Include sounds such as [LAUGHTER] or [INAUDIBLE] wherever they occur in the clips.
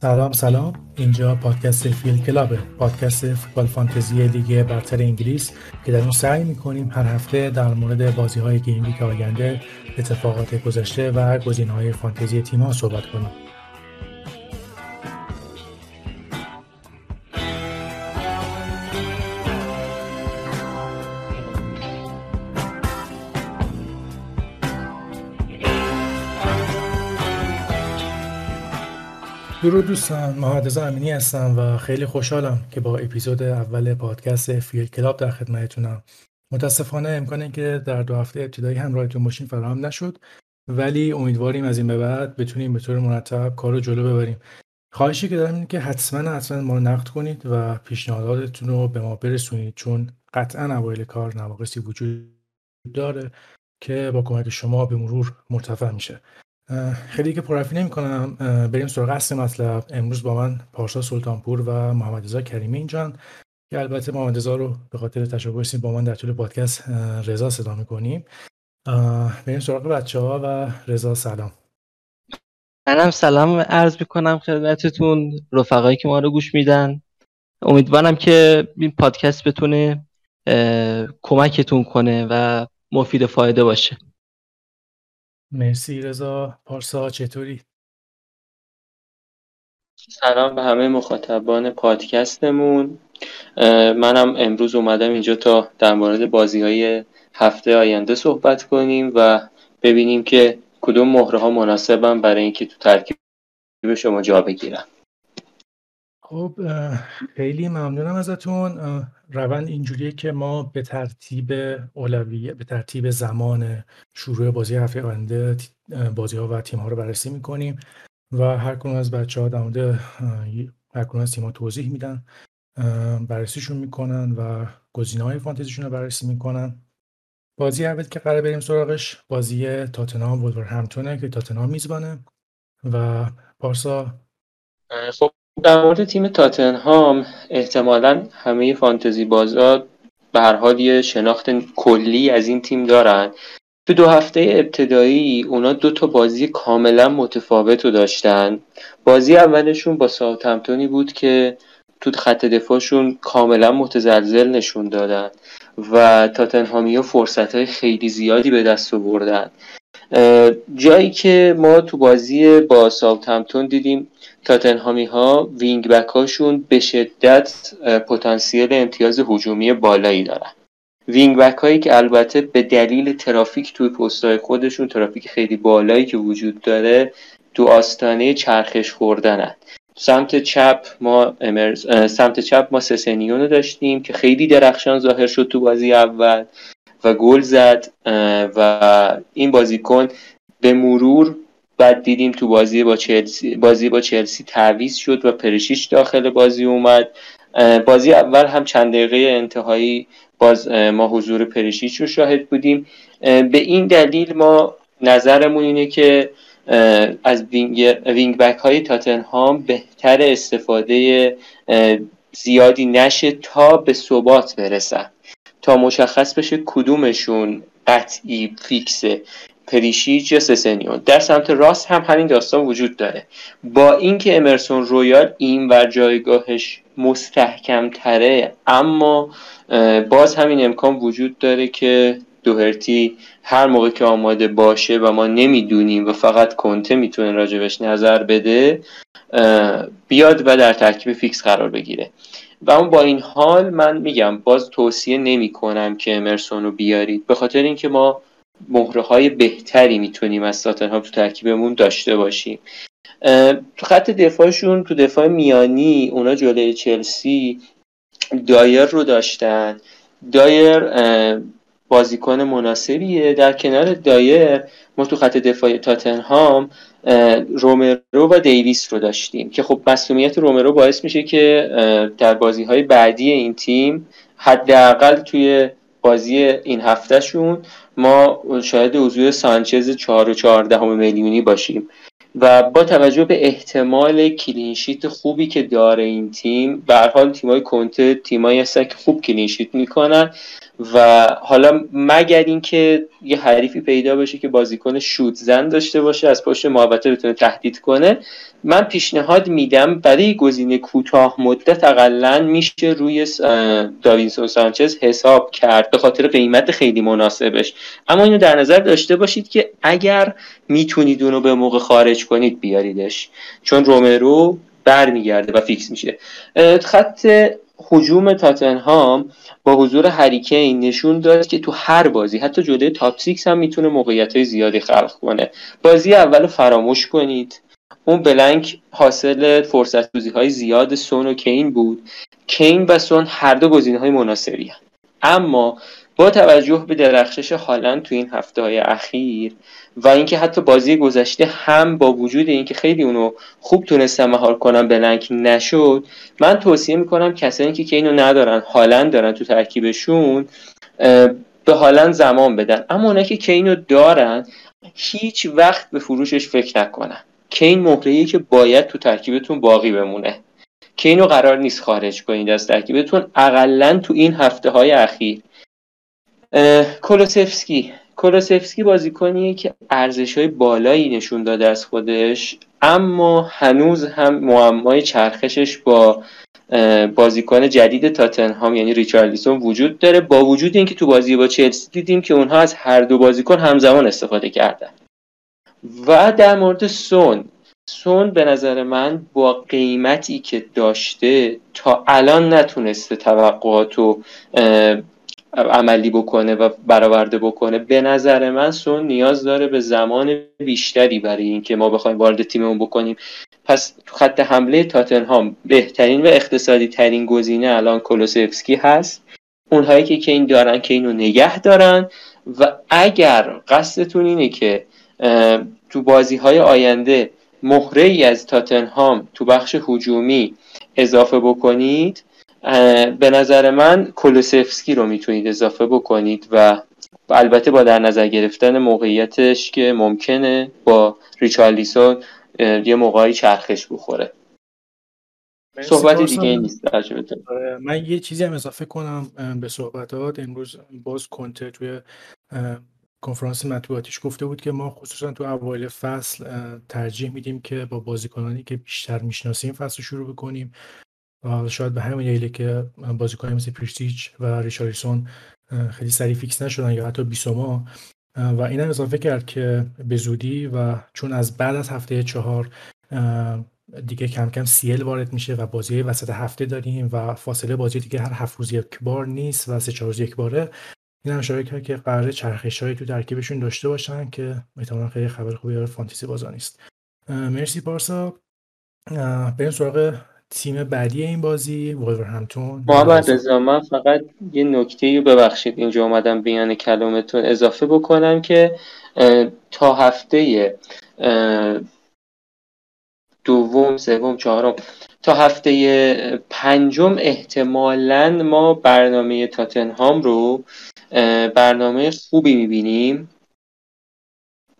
سلام سلام. اینجا پادکست فیل کلابه. پادکست فوتبال فانتزی لیگ برتر انگلیس که در اون سعی می‌کنیم هر هفته در مورد بازی های گیم آینده اتفاقات گذشته و گزینه های فانتزی تیم ها صحبت کنیم. درود دوستان محمد امینی هستم و خیلی خوشحالم که با اپیزود اول پادکست فیل کلاب در خدمتتونم. متاسفانه امکان که در دو هفته ابتدایی همراهتون باشیم فراهم نشد ولی امیدواریم از این به بعد بتونیم به طور مرتب کار رو جلو ببریم. خواهشی که دارم اینه که حتما حتما ما نقد کنید و پیشنهاداتتون رو به ما برسونید چون قطعا اوایل کار نواقصی وجود داره که با کمک شما به مرور مرتفع میشه. خیلی که پرفی نمی کنم بریم سراغ اصل مطلب. امروز با من پارسا سلطانپور و محمد رضا کریمی اینجان که البته محمد رضا رو به خاطر تشابه با من در طول پادکست رضا صدا می‌کنیم. بریم سراغ بچه ها و رضا سلام. منم سلام عرض می‌کنم خدمتتون رفقایی که ما رو گوش میدن. امیدوارم که این پادکست بتونه کمکتون کنه و مفید فایده باشه. مرسی رضا. پارسا چطوری؟ سلام به همه مخاطبان پادکستمون. منم امروز اومدم اینجا تا در مورد بازی های هفته آینده صحبت کنیم و ببینیم که کدوم مهره ها مناسبم برای اینکه تو ترکیب شما جا بگیرم خب خیلی ممنونم ازتون. روند اینجوریه که ما به ترتیب اولویه به ترتیب زمان شروع بازی هفته آینده بازی ها و تیم ها رو بررسی می‌کنیم و هر کنون از بچه ها در مورد هر کنون از تیم ها توضیح میدن بررسیشون می‌کنن و گزینه های فانتزیشون رو بررسی می‌کنن. بازی اول که قرار بریم سراغش بازی تاتنهام همتونه که تاتنهام میزبانه و پارسا؟ خب در مورد تیم تاتنهام احتمالا همه فانتزی بازا به هر حال یه شناخت کلی از این تیم دارن. تو دو هفته ابتدایی اونا دو تا بازی کاملا متفاوت رو داشتن. بازی اولشون با ساوثهمپتونی بود که تو خط دفاعشون کاملا متزلزل نشون دادن و تاتنهامی ها فرصت های خیلی زیادی به دست آوردن. جایی که ما تو بازی با ساوتهمپتون دیدیم تاتنهامی ها wing back هاشون به شدت پتانسیل امتیاز هجومی بالایی دارن. wing back هایی که البته به دلیل ترافیک توی پستهای خودشون ترافیک خیلی بالایی که وجود داره تو آستانه چرخش خوردنن. سمت چپ ما امرز... سمت چپ ما سسنیون رو داشتیم که خیلی درخشان ظاهر شد تو بازی اول و گل زد و این بازیکن به مرور بعد دیدیم تو بازی با چلسی بازی با چلسی تعویض شد و پرشیچ داخل بازی اومد. بازی اول هم چند دقیقه انتهایی باز ما حضور پرشیچ رو شاهد بودیم. به این دلیل ما نظرمون اینه که از wing, wing back های تاتنهام بهتر استفاده زیادی نشه تا به ثبات برسن. تا مشخص بشه کدومشون قطعی فیکسه. پریشیچ یا سسنیون در سمت راست هم همین داستان وجود داره. با اینکه امرسون رویال این و جایگاهش مستحکم تره اما باز همین امکان وجود داره که دوهرتی هر موقع که آماده باشه و ما نمی‌دونیم و فقط کنته می‌تونه راجبش نظر بده بیاد و در ترکیب fix قرار بگیره. و اون با این حال من میگم باز توصیه نمی کنم که امرسون رو بیارید. به خاطر اینکه ما مهره های بهتری می‌تونیم از تاتنهام تو ترکیبمون داشته باشیم. تو خط دفاعشون تو دفاع میانی اونا جلوی چلسی دایر رو داشتن. دایر بازیکن مناسبیه. در کنار دایر ما تو خط دفاع تاتنهام رومرو و دیویس رو داشتیم که خب مسئولیت رومرو باعث میشه که در بازی های بعدی این تیم حداقل توی بازی این هفتهشون ما شاید حضور سانچز 4 و 14 میلیونی باشیم. و با توجه به احتمال clean sheet خوبی که داره این تیم به هر حال تیمای کنته تیمایی هستن که خوب clean sheet می‌کنن و حالا مگر اینکه یه حریفی پیدا بشه که بازیکن شوت زن داشته باشه از پشت محوطه بتونه تهدید کنه من پیشنهاد میدم برای گزینه کوتاه مدت اقلا میشه روی داوینسون سانچز حساب کرد به خاطر قیمت خیلی مناسبش. اما اینو در نظر داشته باشید که اگر می‌تونید اونو به موقع خارج کنید بیاریدش. چون رومرو برمیگرده و fix میشه. خط هجوم تاتنهام با حضور هریکین نشون داد که تو هر بازی حتی جلوی top six هم می‌تونه موقعیت های زیادی خلق کنه. بازی اول فراموش کنید. اون بلنک حاصل فرصت روزی های زیاد سون و کین بود. کین و سون هر دو گزینه های مناسبی هم. اما با توجه به درخشش هالند تو این هفته های اخیر و اینکه حتی بازی گذشته هم با وجود اینکه خیلی اونو خوب تونستن مهار کنن بلنک نشد من توصیه می‌کنم کسانی که اینو ندارن هالند دارن تو ترکیبشون به هالند زمان بدن. اما اونایی که کینو دارن هیچ وقت به فروشش فکر نکنن. کین مهره‌ای که باید تو ترکیبتون باقی بمونه. کینو قرار نیست خارج کنید از ترکیبتون. اقلا تو این هفته های اخیر. کولوسفسکی. کولوسفسکی بازیکنیه که ارزش های بالایی نشون داده از خودش اما هنوز هم معمای چرخشش با بازیکن جدید تاتنهام یعنی ریچارلیسون وجود داره با وجود اینکه تو بازی با چلسی دیدیم که اونها از هر دو بازیکن همزمان استفاده کردن. و در مورد سون. سون به نظر من با قیمتی که داشته تا الان نتونسته توقعات رو عملی بکنه و برآورده بکنه به نظر من سون نیاز داره به زمان بیشتری برای اینکه ما بخوایم وارد تیممون بکنیم. پس تو خط حمله تاتنهام بهترین و اقتصادی ترین گزینه الان کولوسفسکی هست. اونهایی که این دارن که اینو نگه دارن و اگر قصدتون اینه که تو بازی های آینده مهره ای از تاتنهام تو بخش هجومی اضافه بکنید به نظر من کولوسفسکی رو می‌تونید اضافه بکنید و البته با در نظر گرفتن موقعیتش که ممکنه با ریچارلیسون یه موقعی چرخش بخوره. صحبت دیگه نیست آره، من یه چیزی هم اضافه کنم به صحبتات. امروز باز کنته توی کنفرانس مطبوعاتیش گفته بود که ما خصوصا تو اوایل فصل ترجیح میدیم که با بازیکنانی که بیشتر می‌شناسیم فصل شروع بکنیم. شاید به همین دلیله که بازیکنان مثل پریستیچ و ریچارلیسون خیلی سریع فیکس نشدن یا حتی بیسوما و این هم اضافه کرد که به زودی و چون از بعد از هفته چهار دیگه کم کم سیل وارد میشه و بازی وسط هفته داریم و فاصله بازی دیگه هر هفت روز یک بار نیست و سه چهار روز یک باره. این هم اشاره کرد که قرار چرخش تو ترکیبشون داشته باشن که احتمالا خیلی خبر خوبی برای فانتزی بازا نیست. مرسی پارسا. بریم سراغ تیم بعدی این بازی همتون محمد رضا من فقط یه نکته رو ببخشید. اینجا اومدم بیان کلامتون اضافه بکنم که تا هفته دوم سوم چهارم تا هفته پنجم احتمالا ما برنامه تاتنهام رو برنامه خوبی می‌بینیم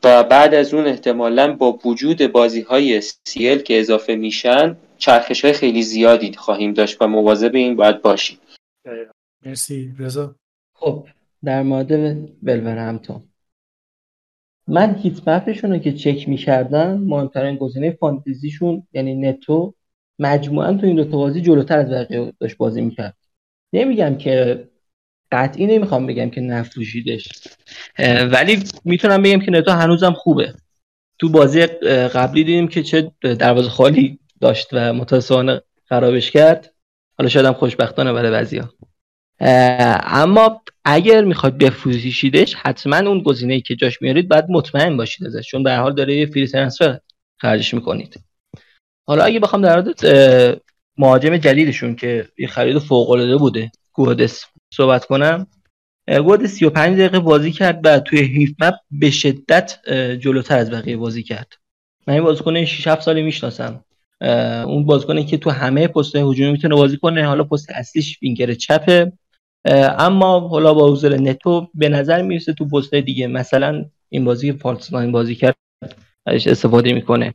و بعد از اون احتمالا با وجود بازی های سیل که اضافه میشن چرخش های خیلی زیادی خواهیم داشت و مواظب این باید باشیم مرسی رضا. خب در مورد همتون من هیت مپشون رو که چک می‌کردم مهمترین گزینه فانتزیشون یعنی نتو مجموعا تو این دو بازی جلوتر از بقیه داشت بازی می‌کرد. نمیگم که قطعی نمی‌خوام بگم که نفروشیدش ولی می‌تونم بگم که نتو هنوزم خوبه. تو بازی قبلی دیدیم که چه دروازه خالی داشت و متاسفانه خرابش کرد. حالا شاید هم خوشبختانه برای بعضیا اما اگر می‌خواد بفروشیدش حتما اون گزینه ای که جاش میارید باید مطمئن باشید ازش چون به حال داره یه فری ترنسفر خرجش می‌کنید. حالا اگه بخوام در مورد مهاجم جدیدشون که یه خرید فوق العاده بوده گودس صحبت کنم. گود 35 دقیقه بازی کرد و توی هیت مپ به شدت جلوتر از بقیه بازی کرد. من این بازیکن 6 7 سالی می‌شناسم. اون بازیکنی که تو همه پست هجومی می‌تونه بازی کنه. حالا پست اصلیش وینگر چپه. اما حالا با حضور نتو به نظر می‌رسه تو پست دیگه مثلا این بازی فالس بازی کرد ازش استفاده می‌کنه.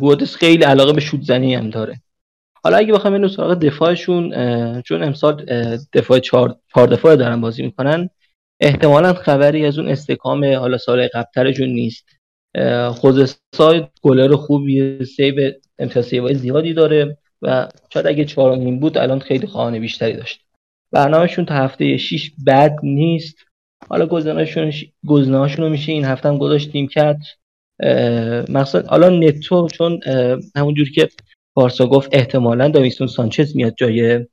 گودس خیلی علاقه به شوت زنی هم داره. حالا اگه بخوام اینو سراغ دفاعشون چون امسال دفاع چهار, چهار دفاع دارن بازی می‌کنن احتمالا خبری از اون استکام حالا سال قبلترشون نیست. سایت گلر خوبی سیو امتیاز زیادی داره و شاید اگه چهارمین بود الان خیلی خواهان بیشتری داشت. برنامهشون تا هفته 6 بد نیست. حالا گزینه‌هاشون گزینه‌هاشون رو میشه این هفته هم گذاشتیم کرد مثلا حالا نتو چون همونجوری که بارسا گفت احتمالا داوینسون سانچز میاد جای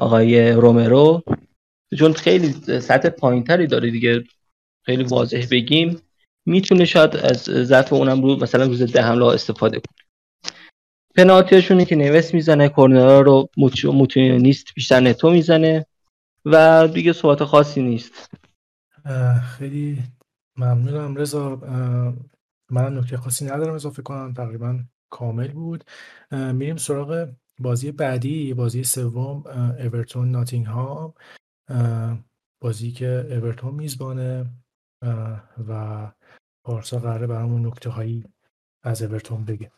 آقای رومرو. چون خیلی سطح پایینتری داره دیگه. خیلی واضح بگیم. می‌تونه شاید از ضعف اونم رو مثلا روز ده حمله استفاده کنه. پنالتیشونه که نویس می‌زنه کورنرها رو متون نیست بیشتر نتو می‌زنه و دیگه صحبت خاصی نیست. خیلی ممنونم. رضا من نکته خاصی ندارم اضافه کنم تقریبا کامل بود. میریم سراغ بازی بعدی بازی سوم اورتون ناتینگهام. بازی که اورتون میزبانه و پارسا قراره برامون نکته هایی از اورتون بگه.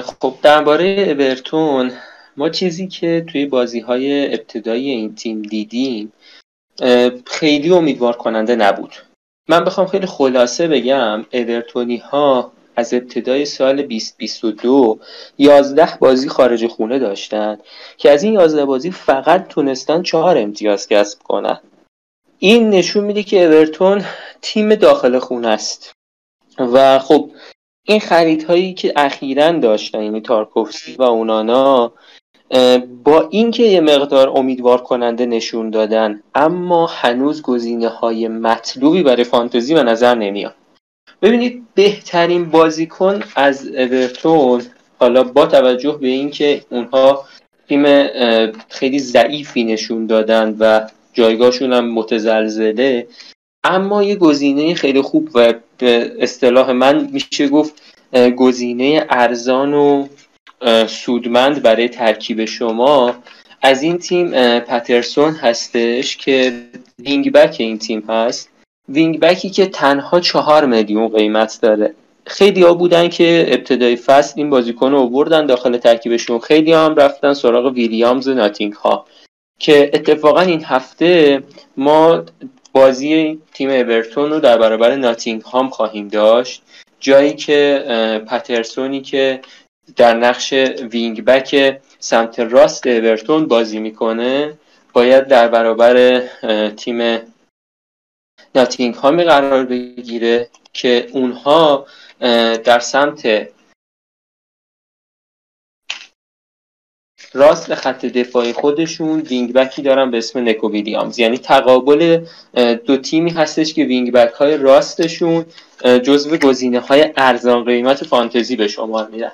خب درباره اورتون ما چیزی که توی بازی های ابتدایی این تیم دیدیم خیلی امیدوار کننده نبود. من بخوام خیلی خلاصه بگم اورتونی ها از ابتدای سال 2022 11 بازی خارج خونه داشتن که از این 11 بازی فقط تونستن چهار امتیاز کسب کنن. این نشون میده که اورتون تیم داخل خونه است. و خب این خریدهایی که اخیرا داشتن یعنی تارکوفسکی و اونانا با اینکه یه مقدار امیدوار کننده نشون دادن اما هنوز گزینه های مطلوبی برای فانتزی به نظر نمیاد. ببینید بهترین بازیکن از اورتون حالا با توجه به اینکه اونها تیم خیلی ضعیفی نشون دادن و جایگاهشون هم متزلزله اما یه گزینه خیلی خوب و به اصطلاح من میشه گفت گزینه ارزان و سودمند برای ترکیب شما از این تیم پترسون هستش که wing back این تیم هست. wing back ی که تنها چهار میلیون قیمت داره. خیلی ها بودن که ابتدای فصل این بازیکن رو بردن داخل ترکیبشون. خیلی هم رفتن سراغ ویلیامز ناتینگهام که اتفاقا این هفته ما بازی تیم اورتون رو در برابر ناتینگ هام خواهیم داشت. جایی که پترسونی که در نقش wing back سمت راست اورتون بازی می‌کنه باید در برابر تیم ناتینگ هامی قرار بگیره که اونها در سمت راست خط دفاعی خودشون wing back ی دارن به اسم نکو ویلیامز. یعنی تقابل دو تیمی هستش که wing back های راستشون جزو گزینه های ارزان قیمت فانتزی به شما میرن.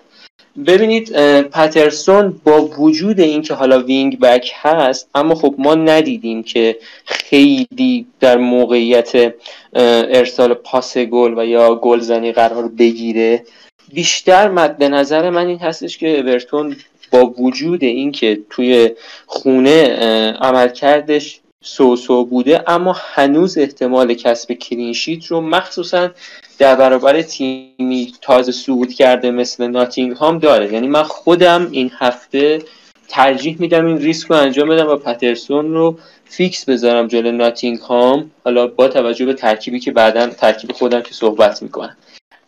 ببینید پترسون با وجود اینکه حالا wing back هست اما خب ما ندیدیم که خیلی در موقعیت ارسال پاس گل و یا گلزنی قرار بگیره. بیشتر مد نظر من این هستش که اورتون با وجود اینکه توی خونه عملکردش سوسو بوده اما هنوز احتمال کسب کلینشیت رو مخصوصا در برابر تیمی تازه صعود کرده مثل ناتینگ هام داره. یعنی من خودم این هفته ترجیح میدم این ریسک رو انجام بدم و پترسون رو fix بذارم جلو ناتینگ هام حالا با توجه به ترکیبی که بعدا ترکیب خودم که صحبت می‌کنم.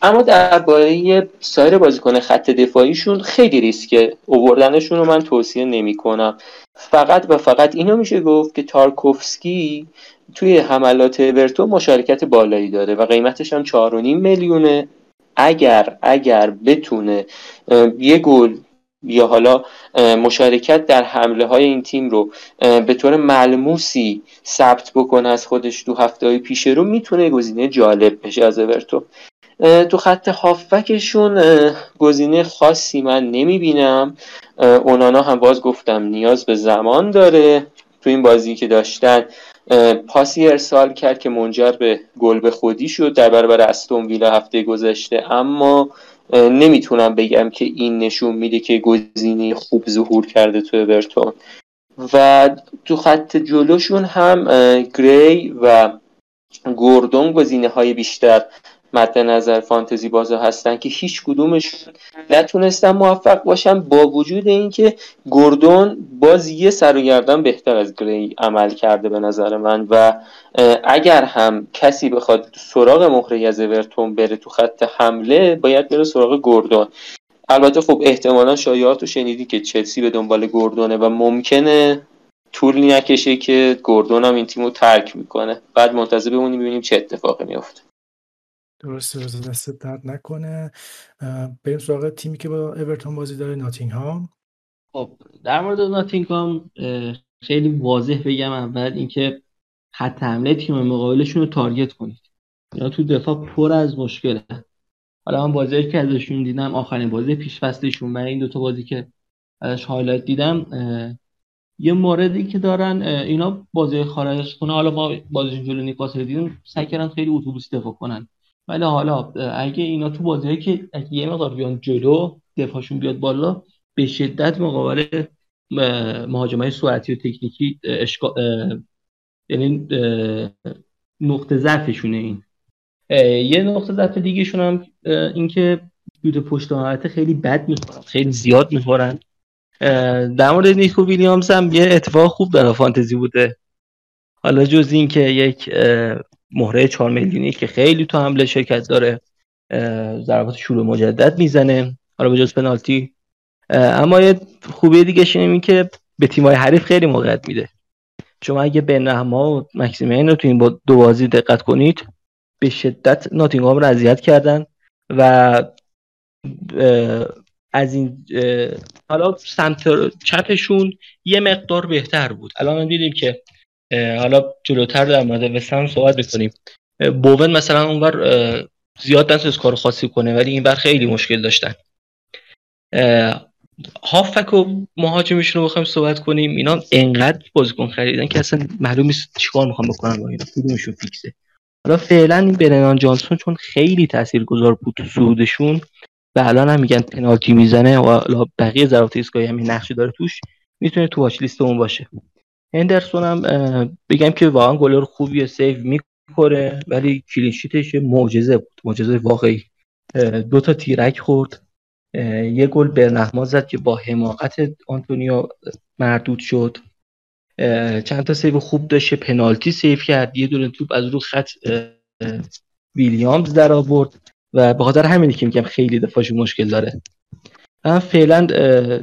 اما درباره سایر بازیکن خط دفاعیشون خیلی ریسک اووردنشون رو من توصیه نمی کنم فقط و فقط اینو میشه گفت که تارکوفسکی توی حملات اورتون مشارکت بالایی داره و قیمتش هم 4.5 میلیونه. اگر اگر بتونه یه گل یا حالا مشارکت در حمله های این تیم رو به طور ملموسی ثبت بکنه از خودش تو هفته های پیش رو می‌تونه گزینه جالب بشه از اورتون. تو خط هافبکشون گزینه خاصی من نمی‌بینم. اونانا هم باز گفتم نیاز به زمان داره تو این بازی که داشتن. پاسی ارسال کرد که منجر به گل به خودی شد در برابر استون ویلا هفته گذشته. اما نمی‌تونم بگم که این نشون میده که گزینه خوب ظهور کرده تو اورتون. و تو خط جلوشون هم گری و گوردون گزینه های بیشتر مد نظر فانتزی بازا هستن که هیچ کدومشون نتونستن موفق باشن با وجود اینکه گوردون باز یه سر و گردن بهتر از گری عمل کرده به نظر من و اگر هم کسی بخواد سراغ مهره از اورتون بره تو خط حمله باید بره سراغ گوردون. البته خب احتمالا شایعات رو شنیدی که چلسی به دنبال گوردونه و ممکنه طول نکشه که گوردون هم این تیم رو ترک می‌کنه. بعد منتظر بمونیم ببینیم چه اتفاقی میفته درسته روز دست درد نکنه. بریم سراغ تیمی که با اورتون بازی داره ناتینگهام. خب در مورد ناتینگهام خیلی واضح بگم اول اینکه خط حمله تیم مقابلشون رو تارگت کنید. یا تو دفاع پر از مشکله. حالا من بازی که ازشون دیدم آخرین بازی پیش فصلشون من این دوتا بازی که ازش هایلایت دیدم یه موردی که دارن اینا بازی خارج کنه حالا ما بازی جلو نیکاسل دیدیم سعی کردن خیلی اتوبوسی دفاع کنن. ولی حالا اگه اینا تو بازی که اگه یه مقدار بیان جلو دفاعشون بیاد بالا به شدت مقابل مهاجمای سرعتی و تکنیکی اشکا... یعنی نقطه ضعفشونه این. یه نقطه ضعف دیگهشون هم اینکه که پشت محوطه خیلی بد می‌خورن خیلی زیاد می‌خورن. در مورد نیکو ویلیامز هم یه اتفاق خوب در فانتزی بوده. حالا جز این که یک مهره 4 میلیونی که خیلی تو حمله شرکت داره ضربات شروع مجدد می‌زنه. حالا به جز پنالتی. اما یه خوبی دیگه این که به تیمای حریف خیلی موقعیت میده. شما اگه بین رحما و مکسیمین رو تو این دو بازی دقت کنید به شدت ناتینگهام رو اذیت کردن و از این حالا سمت چپشون یه مقدار بهتر بود. الان دیدیم که حالا جلوتر در مورد وستهم صحبت بکنیم بوون مثلا اونور زیاد نتونست کار خاصی کنه ولی این بر خیلی مشکل داشتن. هافبک و مهاجمشون رو بخوایم صحبت کنیم. اینا انقدر بازیکن خریدن که اصلا معلوم نیست چیکار می‌خوام بکنن با اینا کدومشون fix ه. حالا فعلا این برنان جانسون چون خیلی تاثیرگذار بود تو صعودشون و الان هم میگن پنالتی می‌زنه و بقیه ضربات ایستگاهی هم نقشی داره توش می‌تونه تو watch list اون باشه. هندرسون هم بگم که واقعا گلر خوبی save می‌کنه ولی clean sheet ش معجزه بود معجزه واقعی. دو تا تیرک خورد. یه گل بنرحما زد که با حماقت آنتونیو مردود شد. چند تا save خوب داشته پنالتی save کرد یه دونه توپ از رو خط ویلیامز در آورد و به خاطر همینی که میگم خیلی دفاعش مشکل داره. فعلا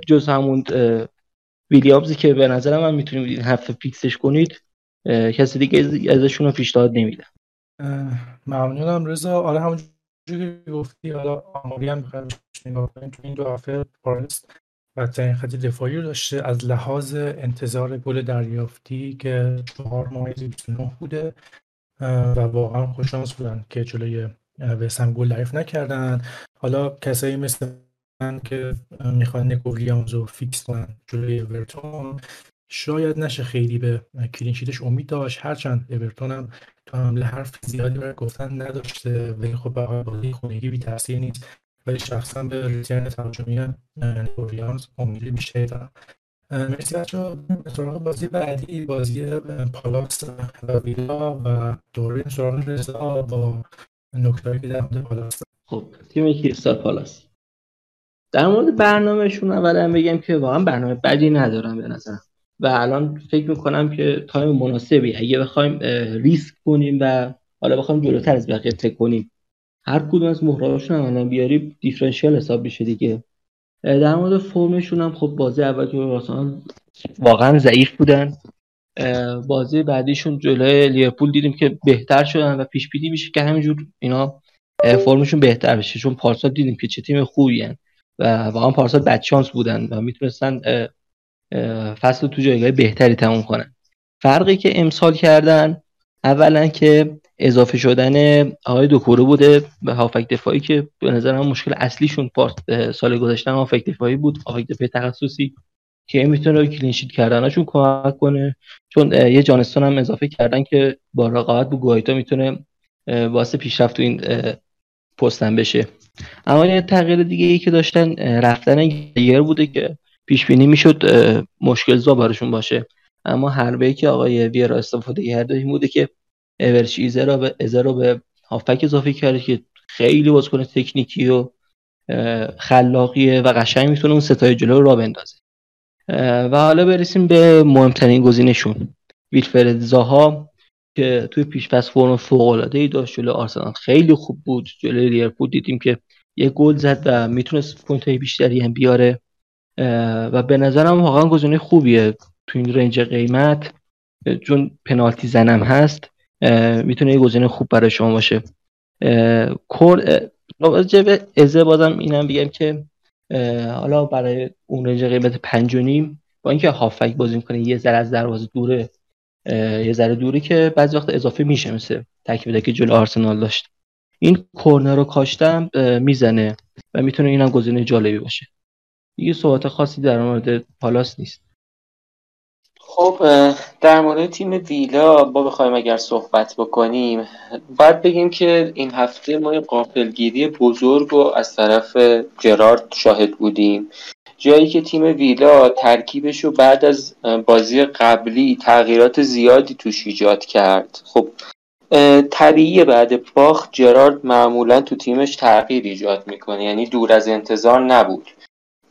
جز همون ویلیامزی که به نظر من می‌تونیم این هفته fix ش کنید کسی دیگه ازشون رو پیشنهاد نمیدم ممنونم رضا. آره همونجوری که گفتی حالا آماری هم نگاه کنیم تو این دو هفته فارست بدترین خط دفاعی رو داشته. از لحاظ انتظار گل دریافتی که چهار ماه 29 بوده و واقعا خوششانس بودن که جلوی وستهم گل دریافت نکردن. حالا کسایی مثل که می‌خوان نیکو ویلیامز رو فیکس کنن جلوی اورتون. شاید نشه خیلی به clean sheet ش امید داشت. هرچند اورتون هم تو حمله حرف زیادی برای گفتن نداشته ولی خب بازی خونگی بی تاثیر نیست. ولی شخصا به return تهاجمی نیکو ویلیامز امیدی بیشتری دارم. مرسی بچه سراغ بازی بعدی. بازی پالاس و ویلا و دوباره سراغ رضا با نکته که در پالاس خب تیم کریستال پالاس. در مورد برنامهشون اولا بگم که واقعا برنامه بدی ندارم به نظرم. و الان فکر می‌کنم که تایم مناسبی. اگه بخوایم ریسک کنیم و حالا بخوایم جلوتر از بقیه تک کنیم هر کدوم از مهرهاشون هم الان بیاری differential حساب بشه دیگه. در مورد فرمشون هم خب بازی اول که واقعا ضعیف بودن. بازی بعدیشون جلوی لیورپول دیدیم که بهتر شدن و پیش بینی میشه که همینجور اینا فرمشون بهتر بشه. چون پارسال دیدیم که چه تیم خوبی هن. و واقعا پارسال بدشانس بودن و می‌تونستن فصل تو جایگاه بهتری تموم کنن. فرقی که امسال کردن اولا که اضافه شدن آقای دوکورو بوده به هافک دفاعی که به نظر من مشکل اصلیشون سال گذشته هافک دفاعی بود. هافک دفاعی تخصصی که می‌تونه کلینشیت کردنشون کمک کنه. چون یه جانستون هم اضافه کردن که با رقابت با گوایتا می‌تونه واسه پیشرفت تو این پستن بشه. اما یه تغییر دیگه ای که داشتن رفتن گیر بوده که پیش بینی می‌شد مشکل زا براشون باشه. اما هر که آقای ویرا استفاده کرده این بوده که اورچ ایزه رو به ازه رو به هافک اضافه کرده که خیلی بازیکن تکنیکی و خلاقیه و قشنگ می‌تونه اون ستای جلو رو بندازه. و حالا برسیم به مهمترین گزینشون. ویلفرد زاها که توی پیش فصل فرم فوق العاده ای داشت جلو آرسنال. خیلی خوب بود. جلوی لیورپول دیدیم که یه گل زد و می‌تونست point های بیشتری هم بیاره. و به نظرم واقعا گزینه خوبیه. تو این range قیمت چون پنالتی زنم هست می‌تونه یه گزینه خوب برای شما باشه. کور به ازه بازم اینم بگم که حالا برای اون range قیمت پنج و با اینکه هافک بازی می‌کنه یه ذره از دروازه دوره یه ذره دوری که بعضی وقت اضافه میشه مثل تکیه که جلو آرسنال داشت. این کورنر رو کاشتم می‌زنه و می‌تونه اینم گزینه جالبی باشه. یه صحبت خاصی در مورد پالاس نیست. خب در مورد تیم ویلا با بخوایم اگر صحبت بکنیم باید بگیم که این هفته ما قافلگیری بزرگ و از طرف جرارد شاهد بودیم. جایی که تیم ویلا ترکیبش رو بعد از بازی قبلی تغییرات زیادی توش ایجاد کرد. خب طبیعی بعد باخت جرارد معمولا تو تیمش تغییر ایجاد می‌کنه یعنی دور از انتظار نبود.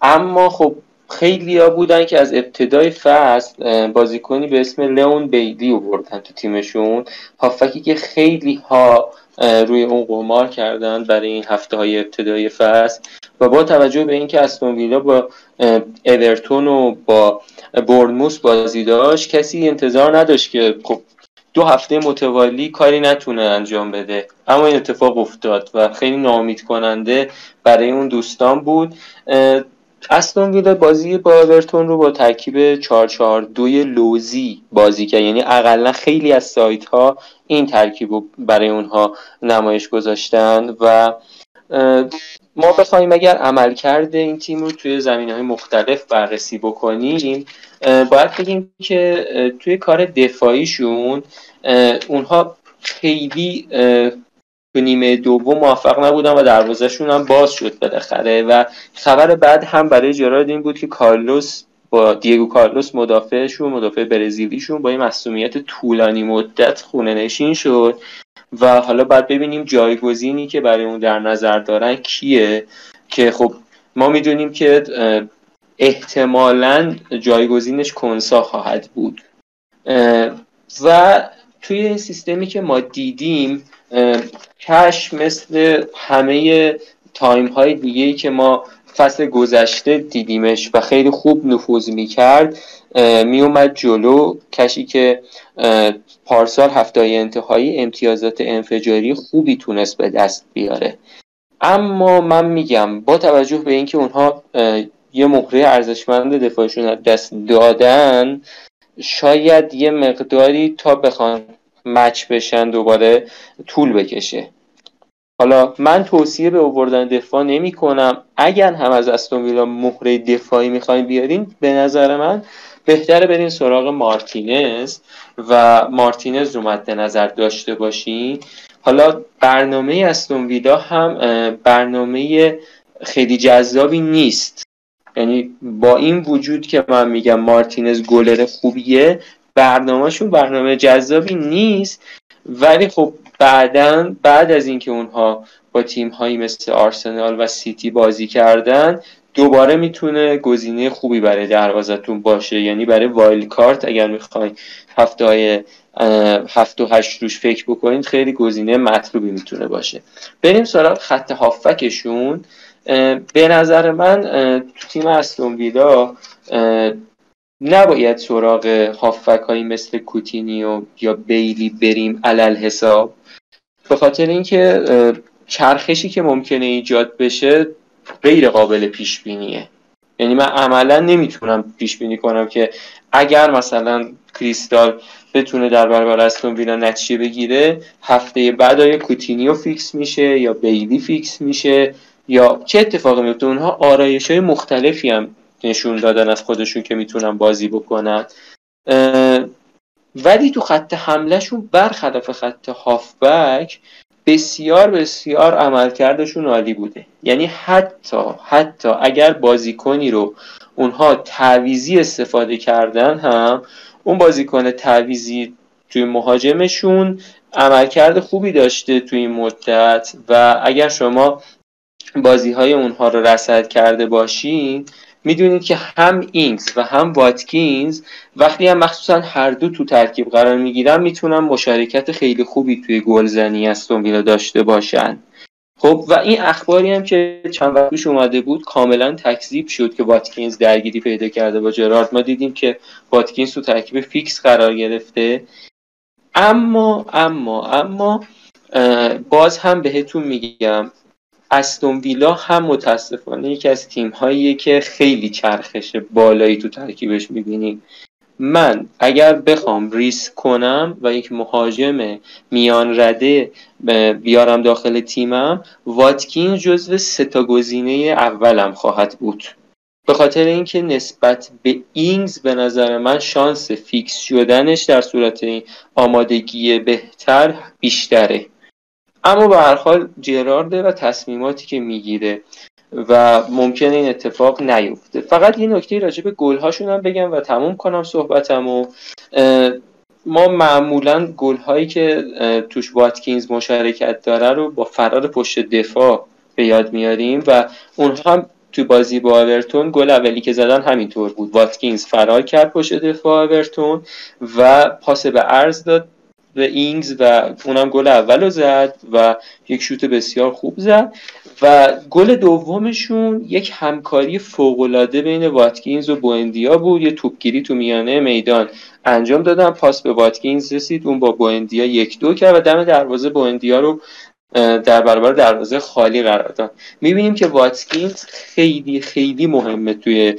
اما خب خیلی ها بودن که از ابتدای فصل بازیکنی به اسم لئون بیلی بردن تو تیمشون. هافکی که خیلی ها روی اون قمار کردن برای این هفته های ابتدای فصل. و با توجه به اینکه استون ویلا با اورتون و با برنموس بازی داشت کسی انتظار نداشت که خب دو هفته متوالی کاری نتونه انجام بده. اما این اتفاق افتاد و خیلی نامید کننده برای اون دوستان بود. استون ویلا بازی با اورتون رو با ترکیب 442 لوزی بازی کرد. یعنی اقلا خیلی از سایت ها این ترکیب رو برای اونها نمایش گذاشتن و ما بخوایم اگر عمل کرده این تیم رو توی زمین های مختلف بررسی بکنیم باید بگیم که توی کار دفاعیشون اونها خیلی تو نیمه دوم موفق نبودن و دروازهشون هم باز شد بالاخره و خبر بعد هم برای جرارد این بود که کارلوس با دیگو کارلوس مدافعشون مدافع برزیلیشون با این مسئولیت طولانی مدت خونه نشین شد و حالا باید ببینیم جایگزینی که برای اون در نظر دارن کیه که خب ما می‌دونیم که احتمالا جایگزینش کنسا خواهد بود. و توی این سیستمی که ما دیدیم کش مثل همه تایم های دیگه که ما فصل گذشته دیدیمش و خیلی خوب نفوذ می‌کرد میومد جلو. کشی که پارسال هفته انتهایی امتیازات انفجاری خوبی تونست به دست بیاره. اما من میگم با توجه به اینکه اونها یه مهره ارزشمند دفاعشون دست دادن شاید یه مقداری تا بخوان مچ بشن دوباره طول بکشه. حالا من توصیه به اووردن دفاع نمی کنم اگر هم از استون ویلا مهره دفاعی می‌خواین بیارین به نظر من بهتره برین سراغ مارتینز و مارتینز رو مد نظر داشته باشین. حالا برنامه استون ویلا هم برنامه خیلی جذابی نیست. یعنی با این وجود که من میگم مارتینز گلر خوبیه برنامهشون برنامه جذابی نیست ولی خب بعدا بعد از اینکه اونها با تیم هایی مثل آرسنال و سیتی بازی کردن دوباره می‌تونه گزینه خوبی برای دروازتون باشه. یعنی برای وایل کارت اگر می‌خواین هفته های هفت و هشت روش فکر بکنید خیلی گزینه مطلوبی می‌تونه باشه. بریم سراغ خط هافکشون. به نظر من تو تیم استون ویلا نباید سراغ هافک هایی مثل کوتینیو یا بیلی بریم علل حساب. به خاطر اینکه چرخشی که ممکنه ایجاد بشه غیر قابل پیش بینیه یعنی من عملا نمی‌تونم پیش بینی کنم که اگر مثلا کریستال بتونه در برابر استون ویلا نتیجه بگیره هفته بعد آیا کوتینیو fix میشه یا بیلی fix میشه یا چه اتفاقی میفته اونها آرایش های مختلفی هم نشون دادن از خودشون که می‌تونن بازی بکنن. ولی تو خط حملهشون برخلاف خط هافبک بسیار بسیار عملکردشون عالی بوده. یعنی حتی حتی اگر بازیکنی رو اونها تعویزی استفاده کردن هم اون بازیکن تعویزی توی مهاجمشون عملکرد خوبی داشته تو این مدت و اگر شما بازی های اونها رو رصد کرده باشین می‌دونید که هم اینگز و هم واتکینز وقتی هم مخصوصا هر دو تو ترکیب قرار می‌گیرن می‌تونن مشارکت خیلی خوبی توی گلزنی از ویلا داشته باشن. خب و این اخباری هم که چند وقت پیش اومده بود کاملا تکذیب شد که واتکینز درگیری پیدا کرده با جرارد. ما دیدیم که واتکینز تو ترکیب fix قرار گرفته. اما اما اما باز هم بهتون میگم استون ویلا هم متاسفانه یکی از تیم که خیلی چرخش بالایی تو ترکیبش می‌بینیم من اگر بخوام ریسک کنم و یک مهاجم میان رده بیارم داخل تیمم واتکین جزو سه تا گزینه اولم خواهد بود. به خاطر اینکه نسبت به اینگز به نظر من شانس فیکس شدنش در صورت آمادگی بهتر بیشتره. اما به هر حال جرارده و تصمیماتی که می‌گیره و ممکنه این اتفاق نیفته. فقط یه نکته راجع به گلهاشون هم بگم و تموم کنم صحبتمو. ما معمولا گل هایی که توش واتکینز مشارکت داره رو با فرار پشت دفاع به یاد میاریم و اونها هم تو بازی با آورتون گل اولی که زدن همینطور بود. واتکینز فرار کرد پشت دفاع آورتون و پاس به عرض داد. به اینگز و اونم گل اول رو زد و یک شوت بسیار خوب زد و گل دومشون یک همکاری فوقالعاده بین واتکینز و بوندیا بود. یه توپگیری تو میانه میدان انجام دادن. پاس به واتکینز رسید. اون با بوندیا یک دو کرد و دم دروازه بوندیا رو در برابر دروازه خالی قرار داد. می‌بینیم که واتکینز خیلی خیلی مهمه توی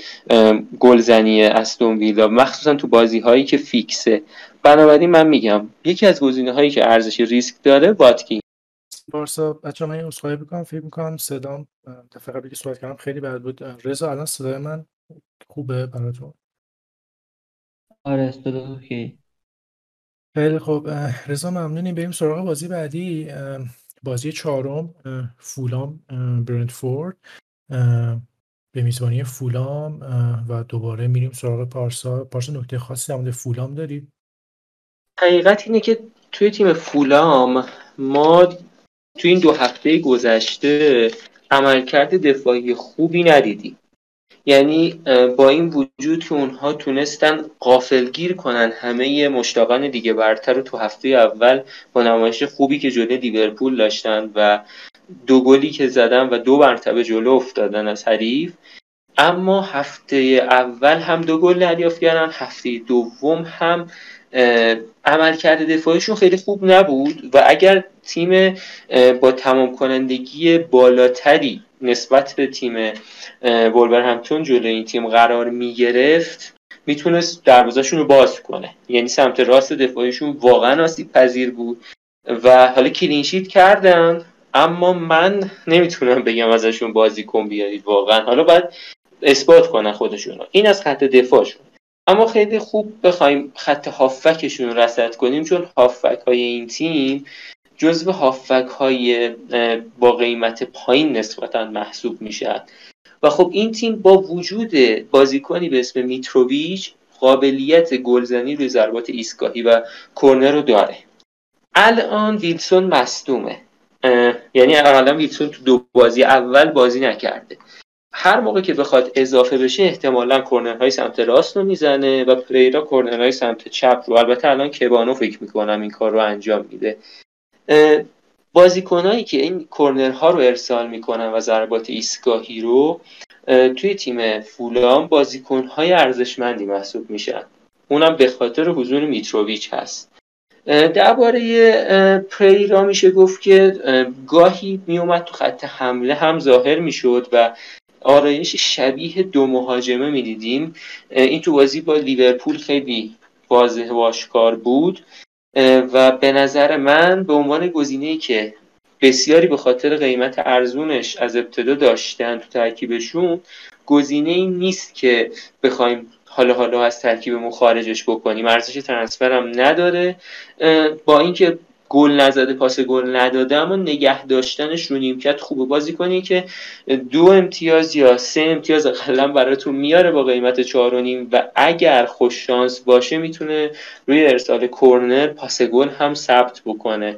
گلزنی استون ویلا مخصوصا تو بازی هایی که فیکسه. بنابراین من میگم یکی از گزینه هایی که ارزش ریسک داره واتکین بارسا بچه من اصخایی بکنم فکر می‌کنم صدام دفعه قبلی که صحبت کردم خیلی بد بود. رضا الان صدای من خوبه براتون آره صدا اوکی. خیلی خوب. رضا ممنونیم. بریم سراغ بازی بعدی. بازی چهارم فولام برندفورد به میزبانی فولام و دوباره میریم سراغ پارسا. پارسا نکته خاصی در فولام داری؟ حقیقت اینه که توی تیم فولام ما توی این دو هفته گذشته عملکرد دفاعی خوبی ندیدیم. یعنی با این وجود که اونها تونستن قافلگیر کنن همه مشتاقان دیگه برتر رو تو هفته اول با نمایش خوبی که جلوی لیورپول داشتن و دو گلی که زدن و دو مرتبه جلو افتادن از حریف اما هفته اول هم دو گل دریافت کردن هفته دوم هم عملکرد دفاعیشون خیلی خوب نبود و اگر تیم با تمام کنندگی بالاتری نسبت به تیم همتون جلوی این تیم قرار می گرفت می‌تونست دروازهشون رو باز کنه. یعنی سمت راست دفاعیشون واقعا آسیب پذیر بود و حالا کلینشیت کردن اما من نمی‌تونم بگم ازشون بازی کن بیارید واقعا. حالا باید اثبات کنن خودشون این از خط دفاعشون. اما خیلی خوب بخوایم خط هافکشون رو رسد کنیم چون هافک های این تیم جزو هافک های با قیمت پایین نسبتا محسوب میشن. و خب این تیم با وجود بازیکنی به اسم میتروویچ قابلیت گلزنی روی ضربات ایستگاهی و کرنر رو داره. الان ویلسون مصدومه. یعنی الان ویلسون تو دو بازی اول بازی نکرده. هر موقع که بخواد اضافه بشه احتمالا کرنرهای سمت راست رو می‌زنه و پریرا کرنرهای سمت چپ رو. البته الان کبانو فکر می‌کنم این کار رو انجام میده. بازیکنهایی که این کرنرها رو ارسال می‌کنن و ضربات ایستگاهی رو توی تیم فولام بازیکنهای ارزشمندی محسوب میشن. اونم به خاطر حضور میتروویچ هست. درباره پریرا میشه گفت که گاهی میومد تو خط حمله هم ظاهر می‌شد و آرایش شبیه دو مهاجمه می‌دیدیم. این تو بازی با لیورپول خیلی واضح و بود. و به نظر من به عنوان گزینه که بسیاری به خاطر قیمت ارزونش از ابتدا داشتن تو ترکیبشون گزینه این نیست که بخوایم حالا حالا از ترکیبمون خارجش بکنیم. ارزش ترنسفر هم نداره با اینکه گل نزده پاس گل نداده اما نگه داشتنش رو نیمکت خوبه. بازی کنی که دو امتیاز یا سه امتیاز قلم براتون میاره با قیمت چهار و نیم و اگر خوش شانس باشه می‌تونه روی ارسال کورنر پاس گل هم ثبت بکنه.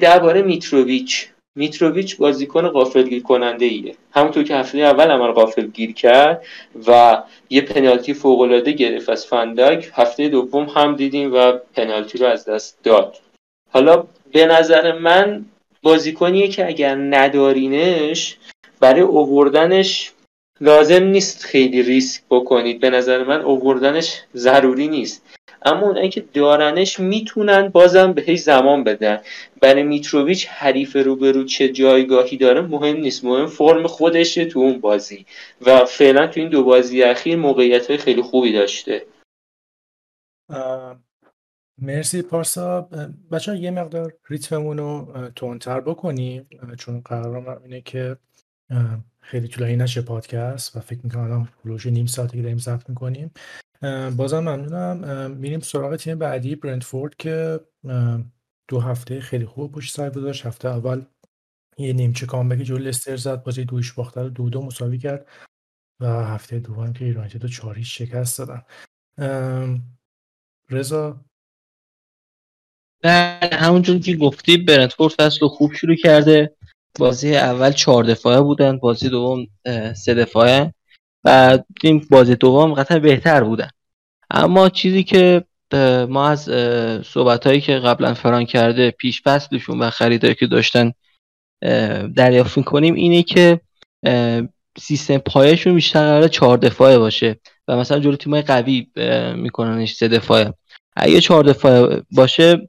درباره میتروویچ. میتروویچ بازیکن غافلگیر کننده ایه همونطور که هفته اول عمل غافل گیر کرد و یه پنالتی فوق العاده گرفت از فندک. هفته دوم هم دیدیم و پنالتی رو از دست داد. حالا به نظر من بازیکنیه که اگر ندارینش برای اووردنش لازم نیست خیلی ریسک بکنید. به نظر من اووردنش ضروری نیست. اما اونایی که دارنش می‌تونن بازم بهش زمان بدن. برای میتروویچ حریف روبرو چه جایگاهی داره مهم نیست. مهم فرم خودشه تو اون بازی. و فعلا تو این دو بازی اخیر موقعیت های خیلی خوبی داشته. مرسی پارسا. بچه یه مقدار ریتممون رو تونتر بکنیم چون قرارم اینه که خیلی طولانی نشه پادکست و فکر می‌کنم الان نیم ساعتی که داریم ضبط می‌کنیم. بازم ممنونم. میریم سراغ تیم بعدی برنتفورد که دو هفته خیلی خوب پشت سر گذاشت. هفته اول یه نیمچه کامبک جلوی لستر زد بازی دویش باخته رو دو دو مساوی کرد و هفته دوم که یونایتد رو چهار شکست دادن. رضا بله همونجور که گفتی برنتفورد فصل خوب شروع کرده. بازی اول چهار دفاعه بودن بازی دوم سه دفاعه. و این بازی دوم قطعا بهتر بودن. اما چیزی که ما از صحبت هایی که قبلا فران کرده پیش فصلشون و خریدایی که داشتن دریافت کنیم اینه که سیستم پایشون بیشتر قرار چهار دفاعه باشه و مثلا جلو تیمای قوی میکننش سه دفاعه. اگه چهار دفاعه باشه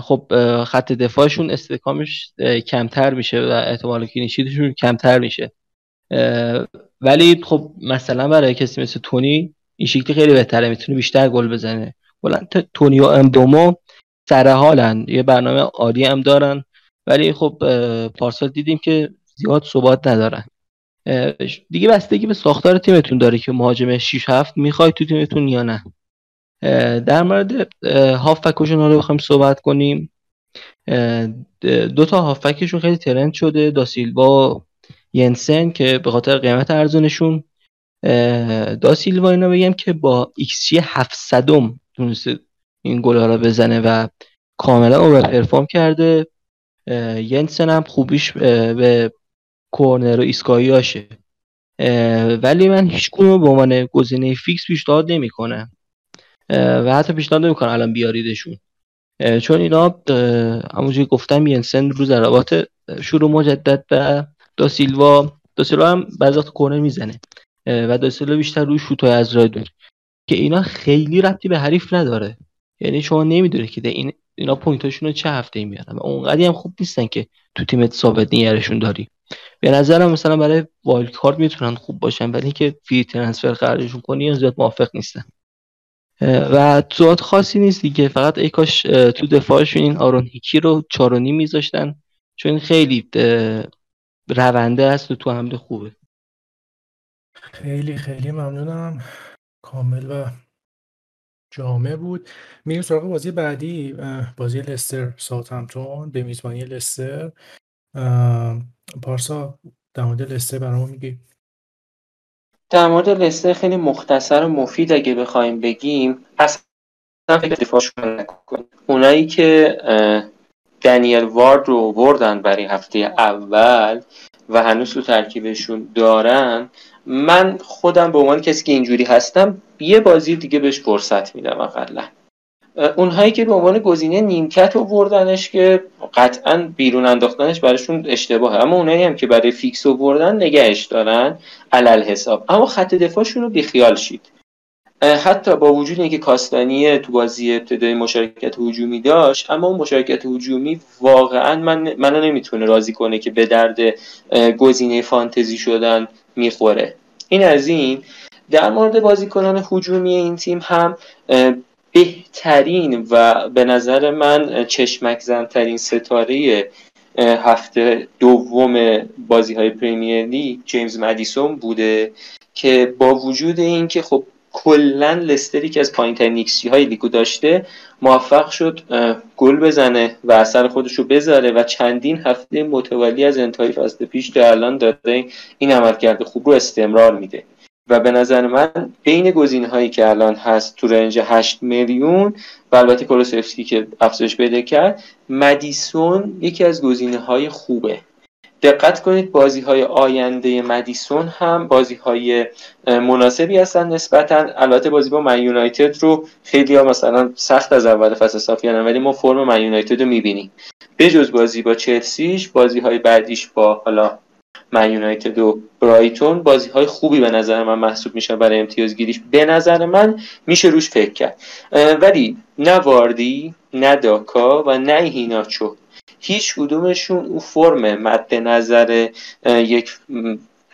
خب خط دفاعشون استحکامش کمتر میشه و احتمال کلینشیتشون کمتر میشه. ولی خب مثلا برای کسی مثل تونی این شکلی خیلی بهتره می‌تونه بیشتر گل بزنه. بلند تونی و امبومو سر حالن یه برنامه عالی هم دارن. ولی خب پارسال دیدیم که زیاد ثبات ندارن. دیگه بستگی به ساختار تیمتون داره که مهاجم 6 7 می‌خوای تو تیمتون یا نه. در مورد هافبکشون رو بخوایم صحبت کنیم. دو تا هافبکشون خیلی trend شده. داسیلوا ینسن که به خاطر قیمت ارزونشون داسیلوا اینا بگم که با ایکس جی 700 تونسته این گل رو بزنه و کاملا overperform کرده ینسن هم خوبیش به کورنر و ایستگاهیاشه ولی من هیچ به عنوان گزینه فیکس پیشنهاد نمی‌کنم. و حتی پیشنهاد نمی‌کنم الان بیاریدشون. چون اینا همونجوری گفتم ینسن رو ضربات شروع مجدد و دا سیلوا. دا سیلوا هم بعضی وقت می‌زنه. و دا سیلوا بیشتر روی شوت از راه دور که اینا خیلی ربطی به حریف نداره. یعنی شما نمی‌دونه که این اینا پوینتاشون رو چه هفته میارن. و اونقدی هم خوب نیستن که تو تیمت ثابت نگهشون داری به نظرم مثلا برای wild card می‌تونن خوب باشن ولی که free transfer قرارشون کنی زیاد موافق نیستم. و صحبت خاصی نیست دیگه. فقط ای کاش تو دفاعشون این آرون هیکی رو چارونیم میذاشتن. چون خیلی رونده است و تو حمله خوبه. خیلی خیلی ممنونم. کامل و جامع بود. میریم سراغ بازی بعدی. بازی لستر ساوثهمپتون به میزبانی لستر. پارسا در مورد لستر برامون میگی. در مورد لستر خیلی مختصر و مفید اگه بخوایم بگیم اصلا فکر دفاعشون نکن اونایی که دنیل وارد رو بردن برای هفته اول و هنوز تو ترکیبشون دارن من خودم به عنوان کسی که اینجوری هستم یه بازی دیگه بهش فرصت میدم اقلا. اونهایی که به عنوان گزینه نیمکت بردنش که قطعا بیرون انداختنش براشون اشتباهه. اما اونایی هم که برای فیکس بردن نگهش دارن علل حساب. اما خط دفاعشون رو بیخیال شید. حتی با وجود اینکه کاستانی تو بازی ابتدای مشارکت هجومی داشت اما اون مشارکت هجومی واقعا من منو نمی‌تونه راضی کنه که به درد گزینه فانتزی شدن می‌خوره. این از این. در مورد بازیکنان هجومی این تیم هم بهترین و به نظر من چشمک زنترین ستاره هفته دوم بازی های پریمیر لیگ جیمز مدیسون بوده که با وجود اینکه خب کلا لستری که از پایین ترین های لیگو داشته موفق شد گل بزنه و اثر خودش رو بذاره و چندین هفته متوالی از انتهای فصل پیش تا الان داره این عملکرد خوب رو استمرار میده. و به نظر من بین گزینه هایی که الان هست تو رنج 8 میلیون و البته کولوسفسکی که افزایش پیدا کرد مدیسون یکی از گزینه های خوبه. دقت کنید بازی های آینده مدیسون هم بازی های مناسبی هستن نسبتا. البته بازی با من یونایتد رو خیلی ها مثلا سخت از اول فصل صافی ولی ما فرم من یونایتد رو می‌بینیم. بجز بازی با چلسیش بازی های بعدیش با حالا من یونایتد و برایتون بازی های خوبی به نظر من محسوب میشه برای امتیاز گیریش به نظر من میشه روش فکر کرد. ولی نه واردی نه داکا و نه هیناچو. هیچ کدومشون او فرم مد نظر یک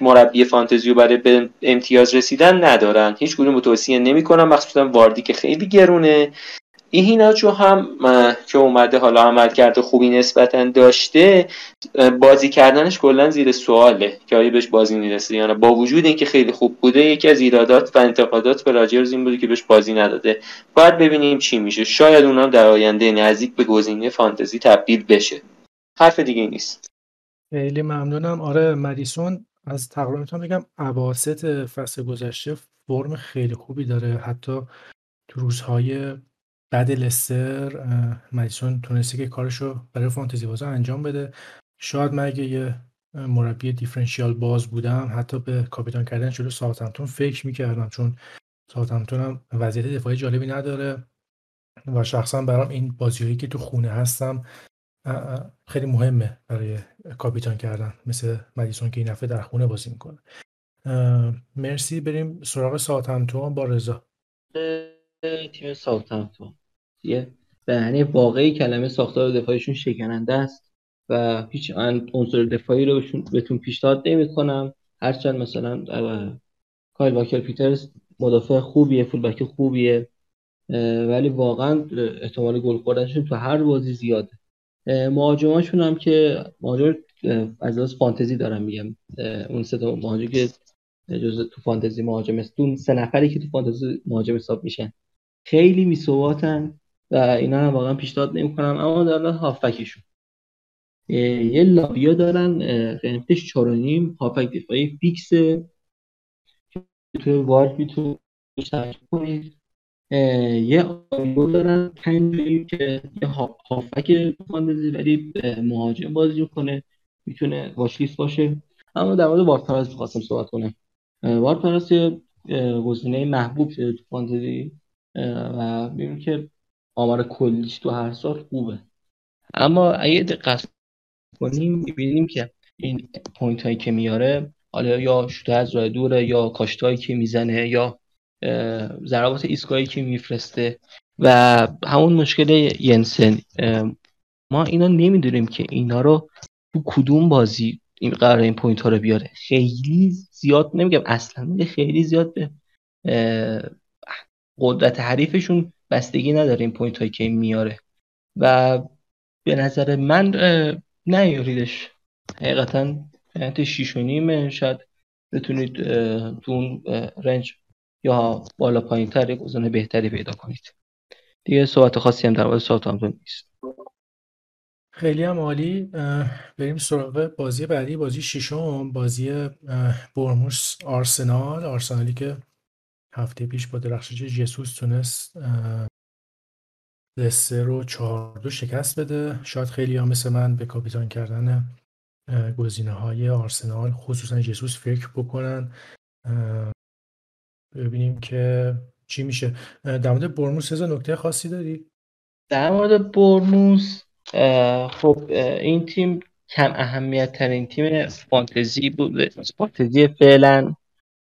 مربی فانتزیو برای به امتیاز رسیدن ندارن. هیچ کدوم توصیه نمی‌کنم مخصوصا واردی که خیلی گرونه. ایهیناچو هم که اومده حالا عمل کرده خوبی نسبتا داشته بازی کردنش کلا زیر سواله که آیا بهش بازی می‌رسه یا نه. با وجود اینکه خیلی خوب بوده یکی از ایرادات و انتقادات به راجرز این بوده که بهش بازی نداده. باید ببینیم چی میشه. شاید اونا در آینده نزدیک به گزینه فانتزی تبدیل بشه. حرف دیگه نیست. خیلی ممنونم. آره مدیسون از تقریبا می‌تونم بگم اواسط فصل گذشته فرم خیلی خوبی داره. حتی تو روزهای بعد لستر مدیسون تونسته که کارشو برای فانتزی بازا انجام بده. شاید من اگه یه مربی differential باز بودم حتی به کاپیتان کردن جلو ساوثهمپتون فکر می‌کردم چون ساوثهمپتون هم وضعیت دفاعی جالبی نداره و شخصا برام این بازیهایی که تو خونه هستم خیلی مهمه برای کاپیتان کردن. مثل مدیسون که این دفعه در خونه بازی می‌کنه. مرسی. بریم سراغ ساوثهمپتون با رضا. تیم ساوثهمپتون. یه به واقعی کلمه ساختار دفاعیشون شکننده است و هیچ عنصر دفاعی رو بهتون پیشنهاد نمی‌کنم. هرچند مثلا کایل واکر پیترز مدافع خوبیه فولبک خوبیه ولی واقعا احتمال گل خوردنشون تو هر بازی زیاده. مهاجماشون هم که مهاجم از از فانتزی دارم میگم. اون سه تا مهاجم که جز تو فانتزی مهاجم است. سه نفری که تو فانتزی مهاجم حساب میشن. خیلی میثباتن و اینا هم واقعا پیشنهاد نمی‌کنم اما در هافکشون. یه لابیا دارن قیمتش 4 نیم هافک دفاعی فیکس. تو وارد می‌تونید کنید. یه آیگل دارن پنج که یه هافبک فانتزی ولی مهاجم بازی کنه می‌تونه watch باشه. اما در مورد وارد می‌خواستم صحبت کنم. وارد یه گزینه محبوب شده تو فانتزی. و ببینیم که آمار کلیش تو هر سال خوبه. اما اگه دقت کنیم می‌بینیم که این پوینت هایی که میاره حالا یا شوت از راه دوره یا کاشت که می‌زنه یا ضربات ایستگاهی که میفرسته. و همون مشکل ینسن ما اینا نمی‌دونیم که اینا رو تو کدوم بازی این قرار این point ها رو بیاره. خیلی زیاد نمیگم اصلا خیلی زیاد به قدرت حریفشون بستگی نداره این point هایی که میاره. و به نظر من نیاریدش. حقیقتا قیمت شیش و نیمه شاید بتونید تو اون رنج یا بالا پایین تر یک بهتری پیدا کنید. دیگه صحبت خاصی هم در مورد ساوثهامپتون نیست. خیلی هم عالی. بریم سراغ بازی بعدی بازی ششم بازی برموس آرسنال. آرسنالی که هفته پیش با درخشش جسوس تونست لستر رو چهار دو شکست بده. شاید خیلی ها مثل من به کاپیتان کردن گزینه های آرسنال خصوصا جسوس فکر بکنن. ببینیم که چی میشه. در مورد برموس از نکته خاصی داری؟ در مورد برموس خب این تیم کم اهمیت ترین تیم فانتزی بود. فانتزی فعلا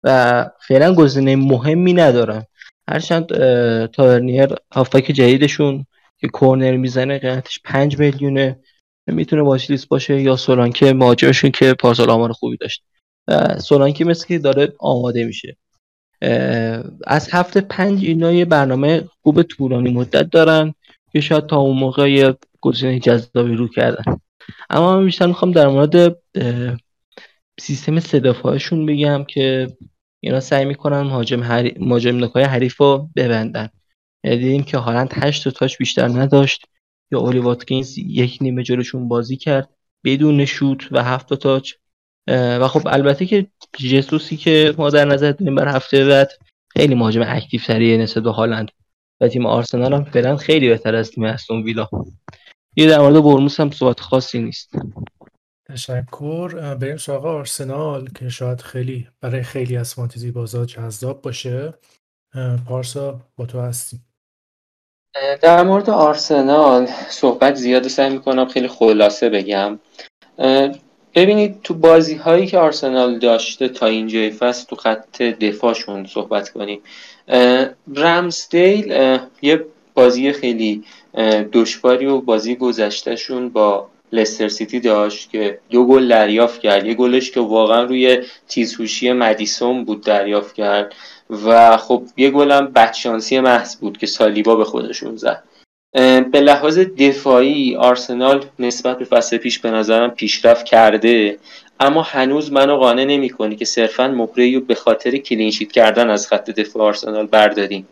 و فعلا گزینه مهمی ندارن. هرچند تاورنیر هافبک جدیدشون که کورنر می‌زنه قیمتش 5 میلیونه. می‌تونه واچ باشه یا سولانکه مهاجمشون که پارسال آمار خوبی داشت. سولانکه مثل که داره آماده میشه. از هفته پنج اینا یه برنامه خوب طولانی مدت دارن که شاید تا اون موقع یه گزینه جذابی رو کردن. اما من بیشتر می‌خوام در مورد سیستم سه بگم که اینا سعی می‌کنن مهاجم حری... مهاجم نکای حریف رو ببندن. یعنی دیدیم که هالند 8 تاش بیشتر نداشت. یا اولی واتکینز یک نیمه جلوشون بازی کرد بدون شوت و هفت تاچ. و خب البته که جسوسی که ما در نظر داریم بر هفته بعد خیلی مهاجم اکتیو تریه نسبت به هالند. و تیم آرسنال هم فعلا خیلی بهتر از تیم استون ویلا. یه در مورد برموس هم صحبت خاصی نیست. تشکر. بریم سراغ آرسنال که شاید خیلی برای خیلی از فانتزی بازار جذاب باشه. پارسا با تو هستیم. در مورد آرسنال صحبت زیاد سعی می‌کنم خیلی خلاصه بگم. ببینید تو بازی هایی که آرسنال داشته تا اینجای فصل تو خط دفاعشون صحبت کنیم. رمزدیل یه بازی خیلی دشواری و بازی گذشتهشون با لستر سیتی داشت که دو گل دریافت کرد. یه گلش که واقعا روی تیزهوشی مدیسون بود دریافت کرد و خب یه گلم بدشانسی محض بود که سالیبا به خودشون زد. به لحاظ دفاعی آرسنال نسبت به فصل پیش به نظرم پیشرفت کرده اما هنوز منو قانع نمی‌کنی که صرفا مهره رو به خاطر کلینشیت کردن از خط دفاع آرسنال برداریم.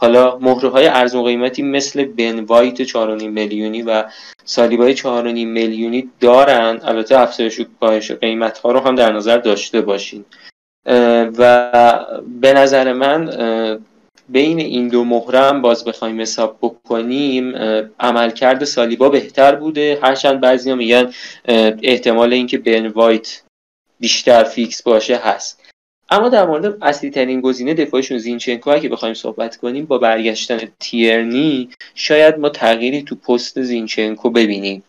حالا مهره های ارزون قیمتی مثل بن وایت 4.5 میلیونی و سالیبای 4.5 میلیونی دارن. البته افزایش کاهش قیمت ها رو هم در نظر داشته باشین. و به نظر من بین این دو مهرم باز بخوایم حساب بکنیم عملکرد سالیبا بهتر بوده. هرچند بعضی میگن احتمال اینکه بن وایت بیشتر فیکس باشه هست. اما در مورد اصلی ترین گزینه دفاعشون زینچنکو که بخوایم صحبت کنیم با برگشتن تیرنی شاید ما تغییری تو پست زینچنکو ببینیم.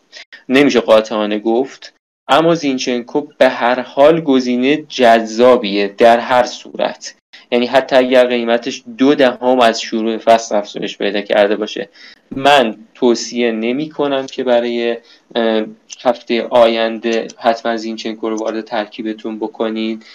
نمیشه قاطعانه گفت اما زینچنکو به هر حال گزینه جذابیه در هر صورت. یعنی حتی اگر قیمتش دو دهم از شروع فصل افزایش پیدا کرده باشه من توصیه نمی کنم که برای هفته آینده حتما زینچنکو رو وارد ترکیبتون بکنید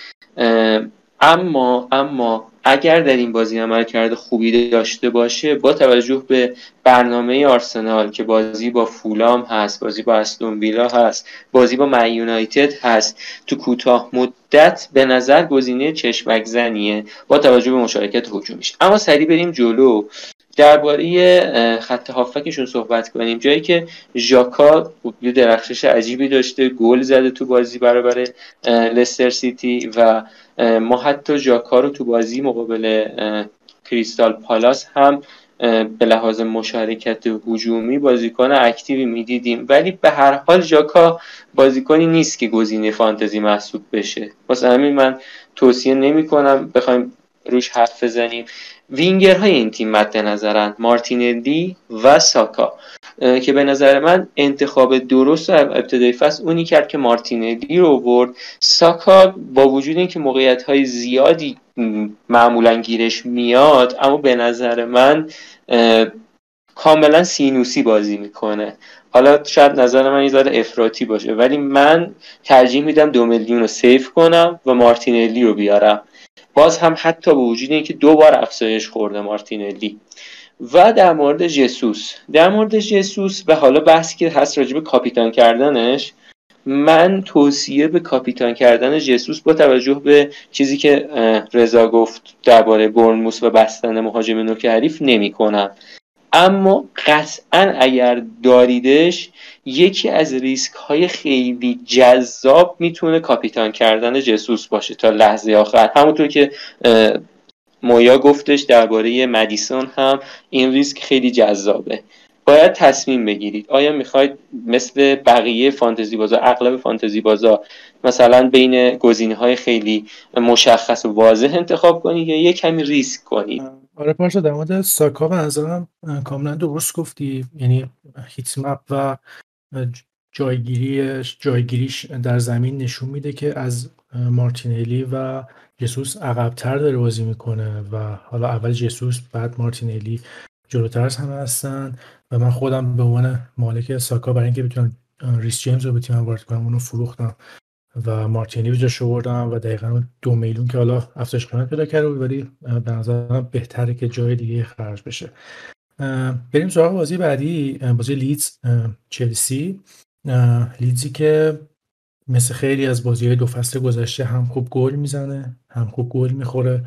اما اما اگر در این بازی عمل کرده خوبی داشته باشه با توجه به برنامه آرسنال که بازی با فولام هست بازی با استون ویلا هست بازی با من یونایتد هست تو کوتاه مدت به نظر گزینه چشمک زنیه با توجه به مشارکت هجومیش. اما سریع بریم جلو. درباره خط هافکشون صحبت کنیم. جایی که ژاکا یه درخشش عجیبی داشته گل زده تو بازی برابر لستر سیتی و ما حتی ژاکا رو تو بازی مقابل کریستال پالاس هم به لحاظ مشارکت هجومی بازیکن اکتیوی می‌دیدیم. ولی به هر حال ژاکا بازیکنی نیست که گزینه فانتزی محسوب بشه. واسه همین من توصیه نمی کنم بخوایم روش حرف بزنیم. وینگرهای این تیم مد نظرن مارتینلی و ساکا. که به نظر من انتخاب درست ابتدای فصل اونی کرد که مارتینلی رو برد ساکا با وجود اینکه موقعیت های زیادی معمولا گیرش میاد اما به نظر من کاملا سینوسی بازی می‌کنه. حالا شاید نظر من یه افراطی باشه ولی من ترجیح میدم دو میلیون رو سیف کنم و مارتینلی رو بیارم. باز هم حتی به وجود اینکه دو بار افزایش خورده مارتینلی. و در مورد جسوس. در مورد جسوس و حالا بحثی که هست راجب کاپیتان کردنش من توصیه به کاپیتان کردن جسوس با توجه به چیزی که رضا گفت درباره برنموس و بستن مهاجم نوک حریف نمی کنم اما قطعا اگر داریدش یکی از ریسک های خیلی جذاب می‌تونه کاپیتان کردن جسوس باشه تا لحظه آخر. همونطور که مویا گفتش درباره مدیسون هم این ریسک خیلی جذابه. باید تصمیم بگیرید. آیا می‌خواید مثل بقیه فانتزی بازا اغلب فانتزی بازا مثلا بین گزینه های خیلی مشخص و واضح انتخاب کنید یا یک کمی ریسک کنید؟ آره پارسا در مورد ساکا به نظرم کاملا درست گفتی. یعنی هیت مپ و جایگیریش جایگیریش در زمین نشون میده که از مارتینلی و جسوس عقبتر داره بازی می‌کنه و حالا اول جسوس بعد مارتینلی جلوتر از همه هستن و من خودم به عنوان مالک ساکا برای اینکه بتونم ریس جیمز رو به تیمم وارد کنم اونو فروختم. و مارتینی به جاش و دقیقا دو میلیون که حالا افزایش قیمت پیدا کرده ولی به نظرم بهتره که جای دیگه خرج بشه. بریم سراغ بازی بعدی بازی لیدز چلسی. لیدزی که مثل خیلی از بازی های دو فصل گذشته هم خوب گل می‌زنه هم خوب گل می‌خوره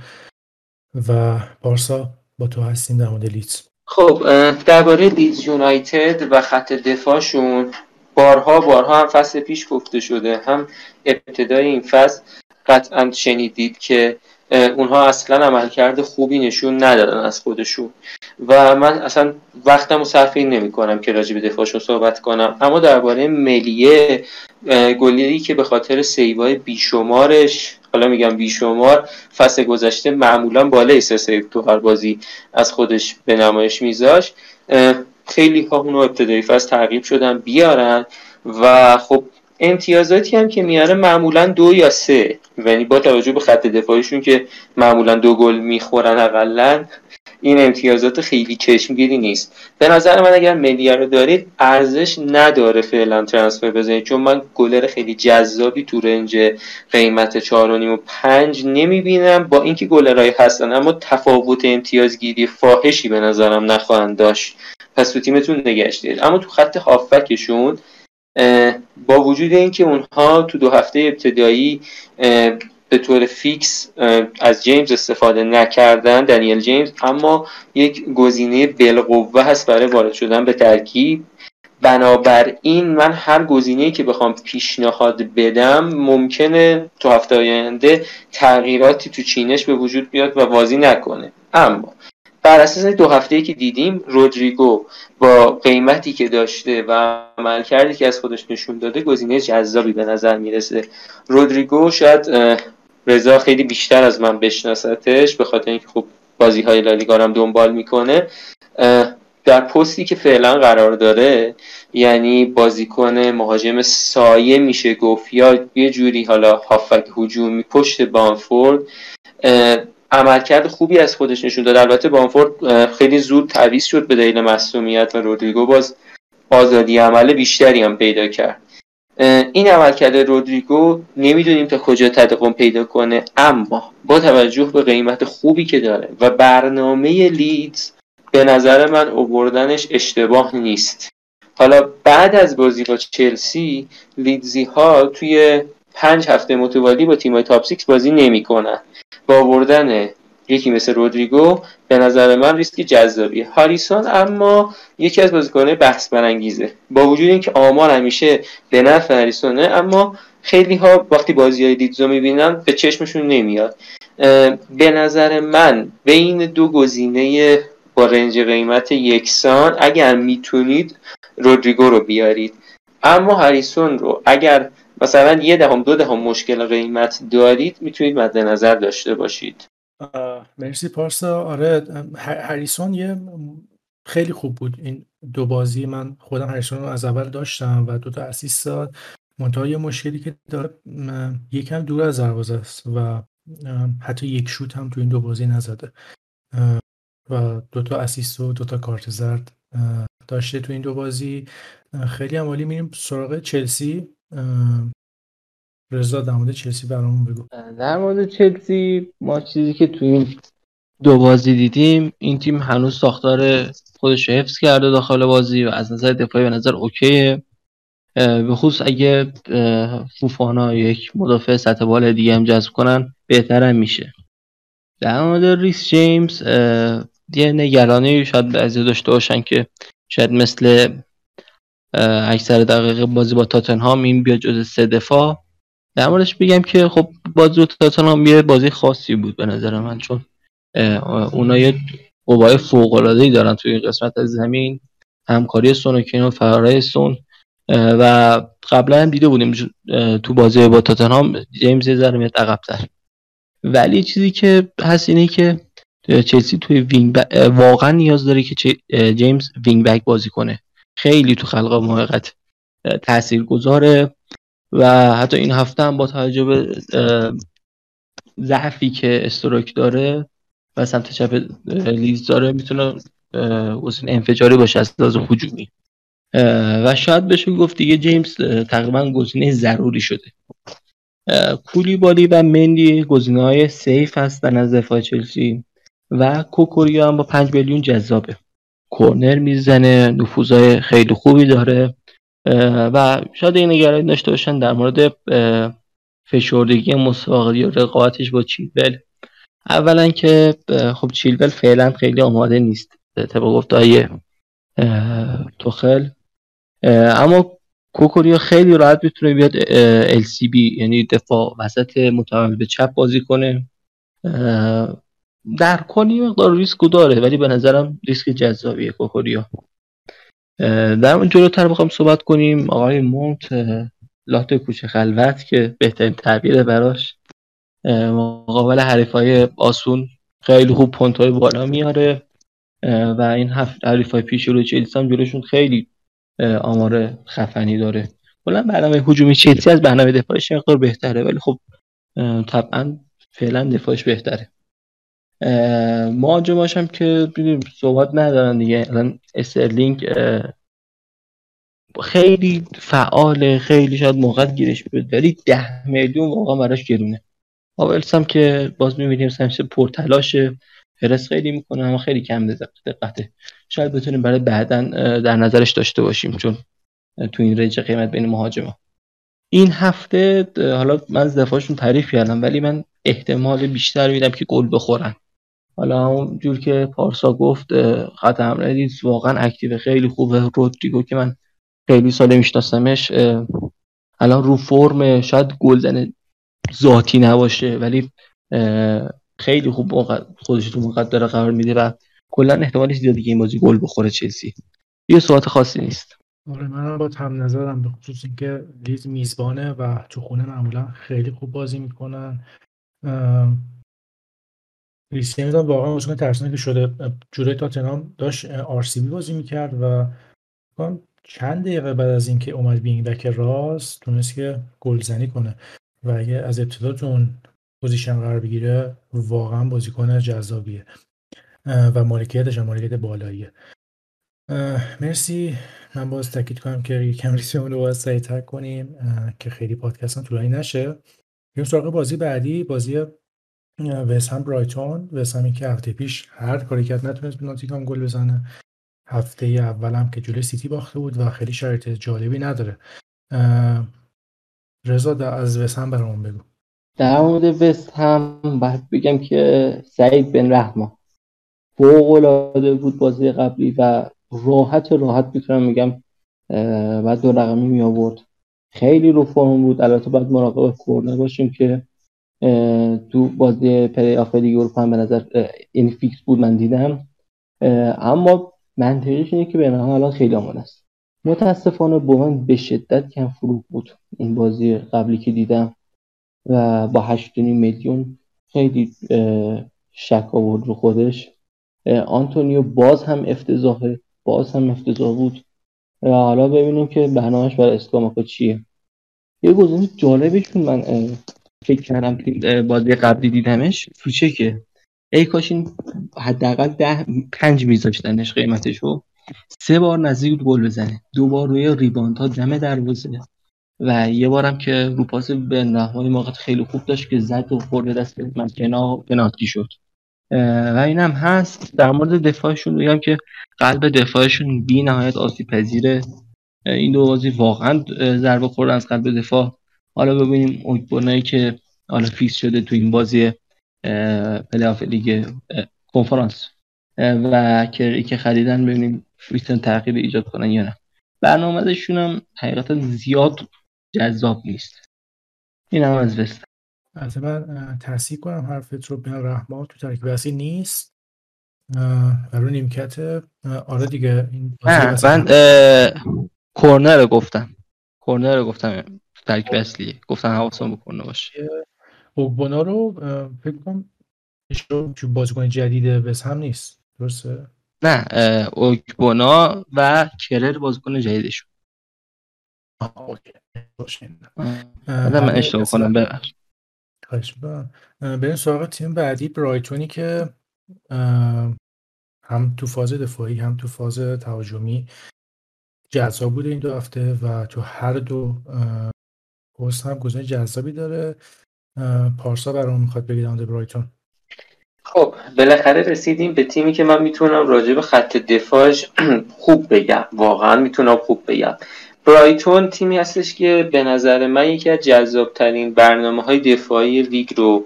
و بارسا با تو هستیم در مورد لیدز. خب درباره لیدز یونایتد و خط دفاعشون بارها بارها هم فصل پیش گفته شده هم ابتدای این فصل قطعا شنیدید که اونها اصلا عملکرد خوبی نشون ندادن از خودشون. و من اصلا وقتم رو صرف این نمی کنم که راجع به دفاعشون صحبت کنم. اما درباره ملیه گلیری که به خاطر سیوای بیشمارش حالا میگم بیشمار فصل گذشته معمولا بالای سه سیو تو هر بازی از خودش به نمایش میذاش خیلی ها ابتدایی فصل تعقیب شدن بیارن و خب امتیازاتی هم که میاره معمولا دو یا سه. یعنی با توجه به خط دفاعیشون که معمولا دو گل می‌خورن اقلا این امتیازات خیلی چشمگیری نیست. به نظر من اگر ملیه رو دارید ارزش نداره فعلا ترانسفر بزنید. چون من گلر خیلی جذابی تو رنج قیمت 4.5 و 5 نمی‌بینم. با اینکه گلرهای هستن اما تفاوت امتیازگیری فاحشی به نظرم نخواهند داشت. پس تو تیمتون نگشت اما تو خط هافبکشون با وجود اینکه اونها تو دو هفته ابتدایی به طور فیکس از جیمز استفاده نکردن دنیل جیمز اما یک گزینه بالقوه هست برای وارد شدن به ترکیب. بنابراین من هر گزینه‌ای که بخوام پیشنهاد بدم ممکنه تو هفته آینده تغییراتی تو چینش به وجود بیاد و بازی نکنه. اما بر اساس دو هفته که دیدیم رودریگو با قیمتی که داشته و عملکردی که از خودش نشون داده گزینه جذابی به نظر می‌رسه. رودریگو شاید رضا خیلی بیشتر از من بشناستش به خاطر اینکه خب بازی های لالیگا هم دنبال می‌کنه. در پستی که فعلا قرار داره یعنی بازیکن مهاجم سایه میشه گفت یا یه جوری حالا هافک هجومی پشت بانفورد عملکرد خوبی از خودش نشون داد. البته بانفورد خیلی زود تعویض شد به دلیل مصومیت و رودریگو. باز آزادی عمل بیشتری هم پیدا کرد. این عملکرد رودریگو نمی‌دونیم تا کجا تداوم پیدا کنه اما با توجه به قیمت خوبی که داره و برنامه لیدز به نظر من اووردنش اشتباه نیست. حالا بعد از بازی با چلسی لیدزی ها توی پنج هفته متوالی با تیمای top six بازی نمی‌کنن. با آوردن یکی مثل رودریگو به نظر من ریسک جذابی هاریسون اما یکی از بازیکنان بحث برانگیزه. با وجود اینکه آمار همیشه به نفع هاریسونه اما خیلی ها وقتی بازی های لیدزو می‌بینن به چشمشون نمیاد. به نظر من بین دو گزینه با range قیمت یکسان اگر می‌تونید رودریگو رو بیارید. اما هاریسون رو اگر مثلا یه دهم دو دهم مشکل قیمت دارید می‌تونید مد نظر داشته باشید. مرسی پارسا. آره هریسون یه خیلی خوب بود. این دو بازی من خودم هریسون رو از اول داشتم و دو تا اسیست داد. منتها یه مشکلی که داره یکم دور از دروازه است و حتی یک شوت هم تو این دو بازی نزده. و دو تا اسیست و دو تا کارت زرد داشته تو این دو بازی. خیلی هم عالی. میریم سراغ چلسی. رضا در مورد چلسی برامون بگو. در مورد چلسی ما چیزی که تو این دو بازی دیدیم این تیم هنوز ساختار خودش رو حفظ کرده داخل بازی و از نظر دفاعی به نظر اوکیه. به خصوص اگه فوفانا یک مدافع سطح بالا دیگه هم جذب کنن بهتر میشه. در مورد ریس جیمز یه نگرانی شاید از داشته باشن که شاید مثل اکثر دقیقه بازی با تاتنهام این بیاد جز سه دفاع. در موردش بگم که خب بازی با تاتنهام یه بازی خاصی بود به نظر من چون اونا یه قوای فوق العاده دارن توی این قسمت از زمین. همکاری سون و فرای سون. و قبلا هم دیده بودیم تو بازی با تاتنهام جیمز ذره میاد عقب‌تر. ولی چیزی که هست اینه که چلسی توی wing واقعا نیاز داره که جیمز wing back بازی کنه. خیلی تو خلق موقعیت تأثیر گذاره و حتی این هفته هم با توجه به ضعفی که استرویک داره و سمت چپ لیز داره می‌تونه گزینه انفجاری باشه از لحاظ هجومی. و شاید بشه گفت دیگه جیمز تقریبا گزینه ضروری شده. کولی بالی و مندی گزینه های سیف هستن از دفاع چلسی و کوکوریا هم با 5 میلیون جذابه. کورنر می‌زنه نفوذهای خیلی خوبی داره و شاید این نگرانی داشته باشن در مورد فشردگی مسابقه یا رقابتش با چیلول. اولا که خب چیلول فعلا خیلی آماده نیست. طبق گفتهای توخل. اما کوکوریا خیلی راحت می‌تونه بیاد LCB یعنی دفاع وسط متعامل به چپ بازی کنه. در کلی مقدار ریسک داره ولی به نظرم ریسک جذابیه کوکوریا در جلوتر بخوام صحبت کنیم آقای مونت لات کوچه خلوت که بهترین تعبیر براش. مقابل حریفای آسون خیلی خوب پونت های بالا میاره. و این هفت حریفای پیش رو چلسی هم جلوشون خیلی آمار خفنی داره. کلا برنامه هجومی چلسی از برنامه دفاعش مقدار بهتره ولی خب طبعا فعلا دفاعش بهتره. مهاجماش هم که صحبت ندارن دیگه. الان استرلینگ خیلی فعال خیلی شاید موقع گیرش بیاد ولی ده میلیون واقعا براش گرونه. آولس هم که باز می‌بینیم همیشه پرتلاشه. پرس خیلی می‌کنه اما خیلی کم دقته. شاید بتونیم برای بعدا در نظرش داشته باشیم چون تو این رنج قیمت بین مهاجما این هفته حالا من دفاعشون تعریف کردم ولی من احتمال بیشتر میدم که گل بخورن. حالا اون جور که پارسا گفت خط حمله واقعا اکتیو خیلی خوبه. رودریگو که من خیلی سال میشناسمش الان رو فرم شاید گلزن ذاتی نباشه ولی خیلی خوب خودش تو موقع داره قرار میده و کلا احتمالش زیاده که این بازی گل بخوره چلسی. یه صحبت خاصی نیست. آره منم با هم نظرم به خصوص اینکه لیز میزبانه و تو خونه معمولا خیلی خوب بازی می‌کنن. میدم واقعا بازیکن ترسناکی شده. جوره تاتنهام داشت آر سی بازی می‌کرد و چند دقیقه بعد از اینکه اومد بینگ بک راست تونست که گلزنی کنه. و اگه از ابتدا تو اون پوزیشن قرار بگیره واقعا بازیکن جذابیه. و مالکیتش هم مالکیت بالاییه. مرسی. من باز تاکید کنم که یکم ریتممون رو باید سریعتر کنیم که خیلی پادکست هم طولانی نشه. بریم سراغ بازی بعدی. بازی وست هم برایتون وست همی که هفته پیش هر کاری کرد نتونست به گل بزنه. هفته اول هم که جلوی سیتی باخته بود و خیلی شرایط جالبی نداره. رضا از وست هم برامون بگو. در مورد وست هم باید بگم که سعید بن رحما فوق العاده بود بازی قبلی و راحت راحت می‌تونم میگم بعد دو رقمی می آورد خیلی رو فرم بود. البته باید مراقب کورنه باشیم که تو بازی پلی آف لیگ اروپا هم به نظر این فیکس بود من دیدم. اما منطقیش اینه که به الان خیلی آماده است. متاسفانه بومن به شدت کم فروغ بود. این بازی قبلی که دیدم و با 8 میلیون خیلی شک آورد رو خودش. آنتونیو باز هم افتضاحه باز هم افتضاح بود. و حالا ببینیم که برنامهش برای اسکاماکو چیه. یه گزینه جالبشون من فکر کردم بازی قبلی دیدمش. که ای کاش این حداقل ده پنج میذاشتنش قیمتشو. سه بار نزدیک گل بزنه. دو بار روی rebound ها دم دروازه. و یه بارم که رو پاس به نحوی موقع خیلی خوب داشت که زد و خورده دست مکنا پنالتی شد. و اینم هست. در مورد دفاعشون میگم که قلب دفاعشون بی نهایت آسیب پذیره. این دو بازی واقعا ضربه خوردن از قلب دفاع حالا ببینیم اوگبونایی که حالا فیکس شده تو این بازی پلی‌آف لیگ کنفرانس. و که که خریدن ببینیم می‌تونن تغییر ایجاد کنن یا نه. برنامه‌شون هم حقیقتا زیاد جذاب نیست. این هم از وست البته من تصحیح کنم حرفت رو بین رحمان تو ترکیب اصلی نیست. و رو نیمکت آره دیگه این نه من کورنر گفتم. کورنر رو گفتم. ترکیب اصلی گفتم حواسم به باشه. اوگبونا رو فکر کنم بازیکن جدیده بس هم نیست. درسته؟ نه اوگبونا و کرر بازیکن جدیدشون. اوکی. من اشتباه کنم ببخش. خواهش بریم سراغ تیم بعدی برایتونی که هم تو فاز دفاعی هم تو فاز تهاجمی جذاب بوده این دو هفته و تو هر دو پست هم گزینه جذابی داره. پارسا برام می‌خواد بگید در برایتون. خب بالاخره رسیدیم به تیمی که من می‌تونم راجع به خط دفاعش [CLEARS THROAT] خوب بگم. واقعا می‌تونم خوب بگم. برایتون تیمی هستش که به نظر من یکی از جذابترین برنامه های دفاعی لیگ رو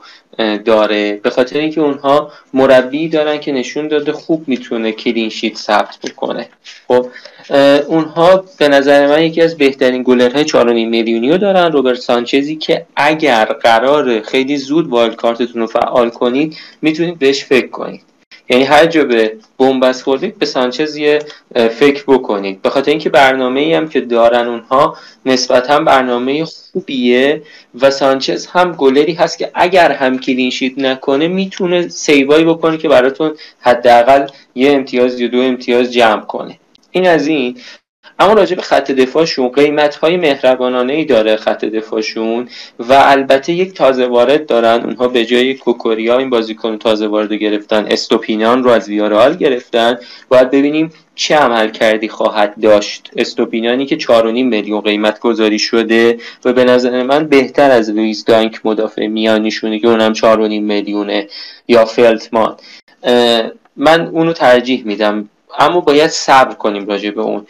داره. به خاطر اینکه اونها مربی دارن که نشون داده خوب می‌تونه کلینشیت ثبت بکنه. خب اونها به نظر من یکی از بهترین گلرهای 4.5 میلیونی رو دارن. روبرت سانچزی که اگر قرار خیلی زود wild card تون رو فعال کنید می‌تونید بهش فکر کنید. یعنی هر جا به بنبست خوردید به سانچز یه فکر بکنید. به خاطر اینکه برنامه ای هم که دارن اونها نسبتا برنامه خوبیه و سانچز هم گلری هست که اگر هم clean sheet نکنه می‌تونه save هایی بکنه که براتون حداقل یه امتیاز یا دو امتیاز جمع کنه. این از این. اما راجع به خط دفاعشون قیمت های مهربانانه ای داره خط دفاعشون و البته یک تازه وارد دارن. اونها به جای کوکوریا این بازیکن تازه وارد گرفتن استوپینان رو از ویارال گرفتن. باید ببینیم چه عمل کردی خواهد داشت. استوپینانی که 4.5 میلیون قیمت گذاری شده و به نظر من بهتر از لویز دانک مدافع میانیشونه که اونم 4.5 میلیونه یا فلتمان. من اونو ترجیح میدم. اما باید صبر کنیم راجع به اون.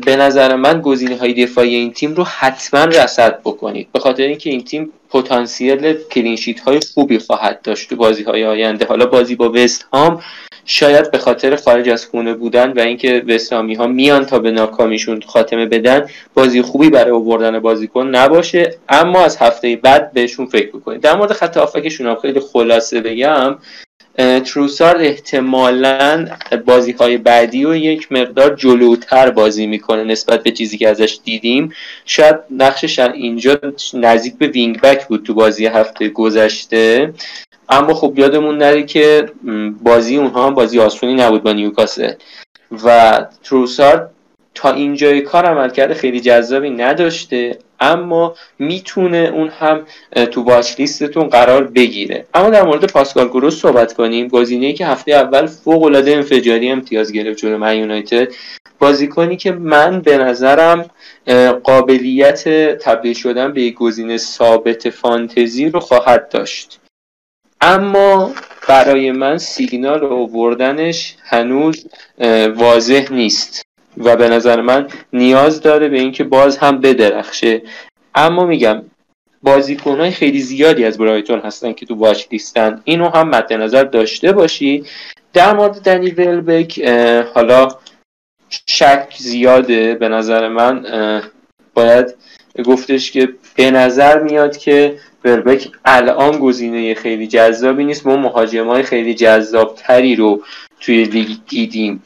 به نظر من گزینه های دفاعی این تیم رو حتما رصد بکنید. به خاطر اینکه این تیم پتانسیل کلینشیت های خوبی خواهد داشت تو بازی های آینده. حالا بازی با وست هام شاید به خاطر خارج از خونه بودن و اینکه وستامی ها میان تا به ناکامیشون خاتمه بدن بازی خوبی برای آوردن بازیکن نباشه. اما از هفته بعد بهشون فکر بکنید. در مورد خط آفکشون هم خیلی خلاصه بگم. تروسارد احتمالا بازی های بعدی و یک مقدار جلوتر بازی می‌کنه نسبت به چیزی که ازش دیدیم. شاید نقشش اینجا نزدیک به وینگ بک بود تو بازی هفته گذشته. اما خب یادمون نره که بازی اونها هم بازی آسونی نبود با نیوکاسل. و تروسارد تا اینجای کار عمل کرده خیلی جذابی نداشته اما می‌تونه اون هم تو واچ لیستتون قرار بگیره. اما در مورد پاسکال گروس صحبت کنیم. گزینه‌ای که هفته اول فوق العاده انفجاری امتیاز گرفت جلو من یونایتد. بازیکنی که من به نظرم قابلیت تبدیل شدن به یک گزینه ثابت فانتزی رو خواهد داشت. اما برای من سیگنال آوردنش هنوز واضح نیست. و به نظر من نیاز داره به اینکه باز هم بدرخشه. اما میگم بازیکنهای خیلی زیادی از برایتون هستن که تو واچ لیستن. اینو هم مد نظر داشته باشی. در مورد دنی ولبک حالا شک زیاده به نظر من. باید گفتش که به نظر میاد که ولبک الان گزینه خیلی جذابی نیست. ما مهاجمای خیلی جذابتری رو توی لیگ دیدیم.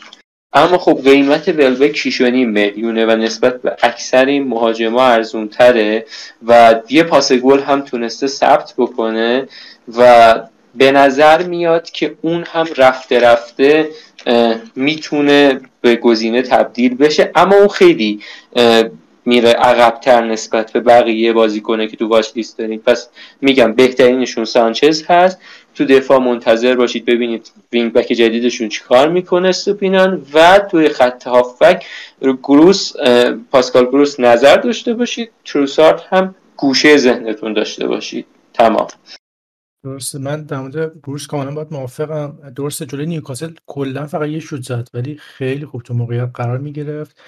اما خب قیمت ولبک 6.5 میلیونه و نسبت به اکثر این مهاجما ارزون تره و یه پاس گل هم تونسته ثبت بکنه و به نظر میاد که اون هم رفته رفته می‌تونه به گزینه تبدیل بشه. اما اون خیلی میره عقبتر نسبت به بقیه بازیکنه که تو واش لیست دارید پس میگم بهترینشون سانچز هست. تو دفاع منتظر باشید ببینید وینگ بک جدیدشون چیکار می‌کنه سوپینان و توی خط هافبک گروس پاسکال گروس نظر داشته باشید. تروسارت هم گوشه ذهنتون داشته باشید. تمام. درسته. من در مورد گروس کاملا باید موافقم. درسته جلوی نیوکاسل کلا فقط یه شوت زد ولی خیلی خوب تو موقعیت قرار می‌گرفت.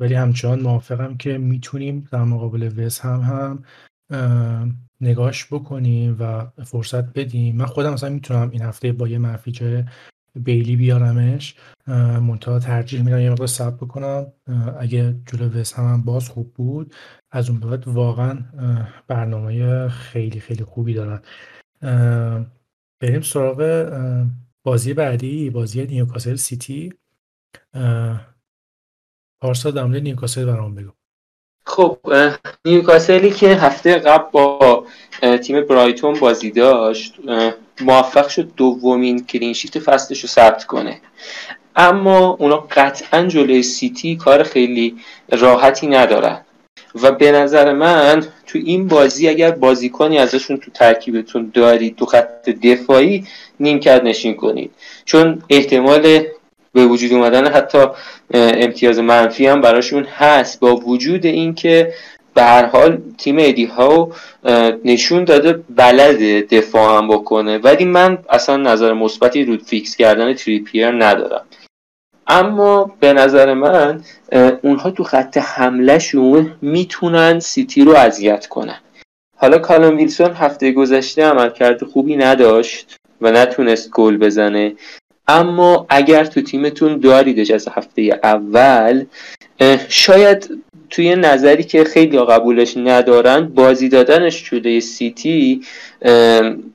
ولی همچنان موافقم که می‌تونیم در مقابل وس هم هم نگاش بکنیم و فرصت بدیم. من خودم مثلا می‌تونم این هفته با یه منفی بیلی بیارمش منتها ترجیح میدم یه مقدار سب بکنم. اگه جلو وس هم, باز خوب بود از اون بعد واقعا برنامه خیلی خیلی خوبی دارن. بریم سراغ بازی بعدی بازی نیوکاسل سیتی. پارسا در نیوکاسل برام بگو. خب نیوکاسلی که هفته قبل با تیم برایتون بازی داشت موفق شد دومین کلینشیت فصلش رو ثبت کنه. اما اونا قطعا جلوی سیتی کار خیلی راحتی ندارن. و به نظر من تو این بازی اگر بازیکنی ازشون تو ترکیبتون دارید تو خط دفاعی نیمکت نشین کنید. چون احتمال به وجود اومدن. حتی امتیاز منفی هم براشون هست. با وجود اینکه به هر حال تیم ادی هاو نشون داده بلد دفاع هم بکنه. ولی من اصلا نظر مثبتی رو فیکس کردن تریپیر ندارم. اما به نظر من اونها تو خط حملهشون می‌تونن سیتی رو اذیت کنن. حالا کالوم ویلسون هفته گذشته عملکرد خوبی نداشت و نتونست گل بزنه. اما اگر تو تیمتون داریدش از هفته اول شاید توی نظری که خیلی قبولش ندارن بازی دادنش شده سیتی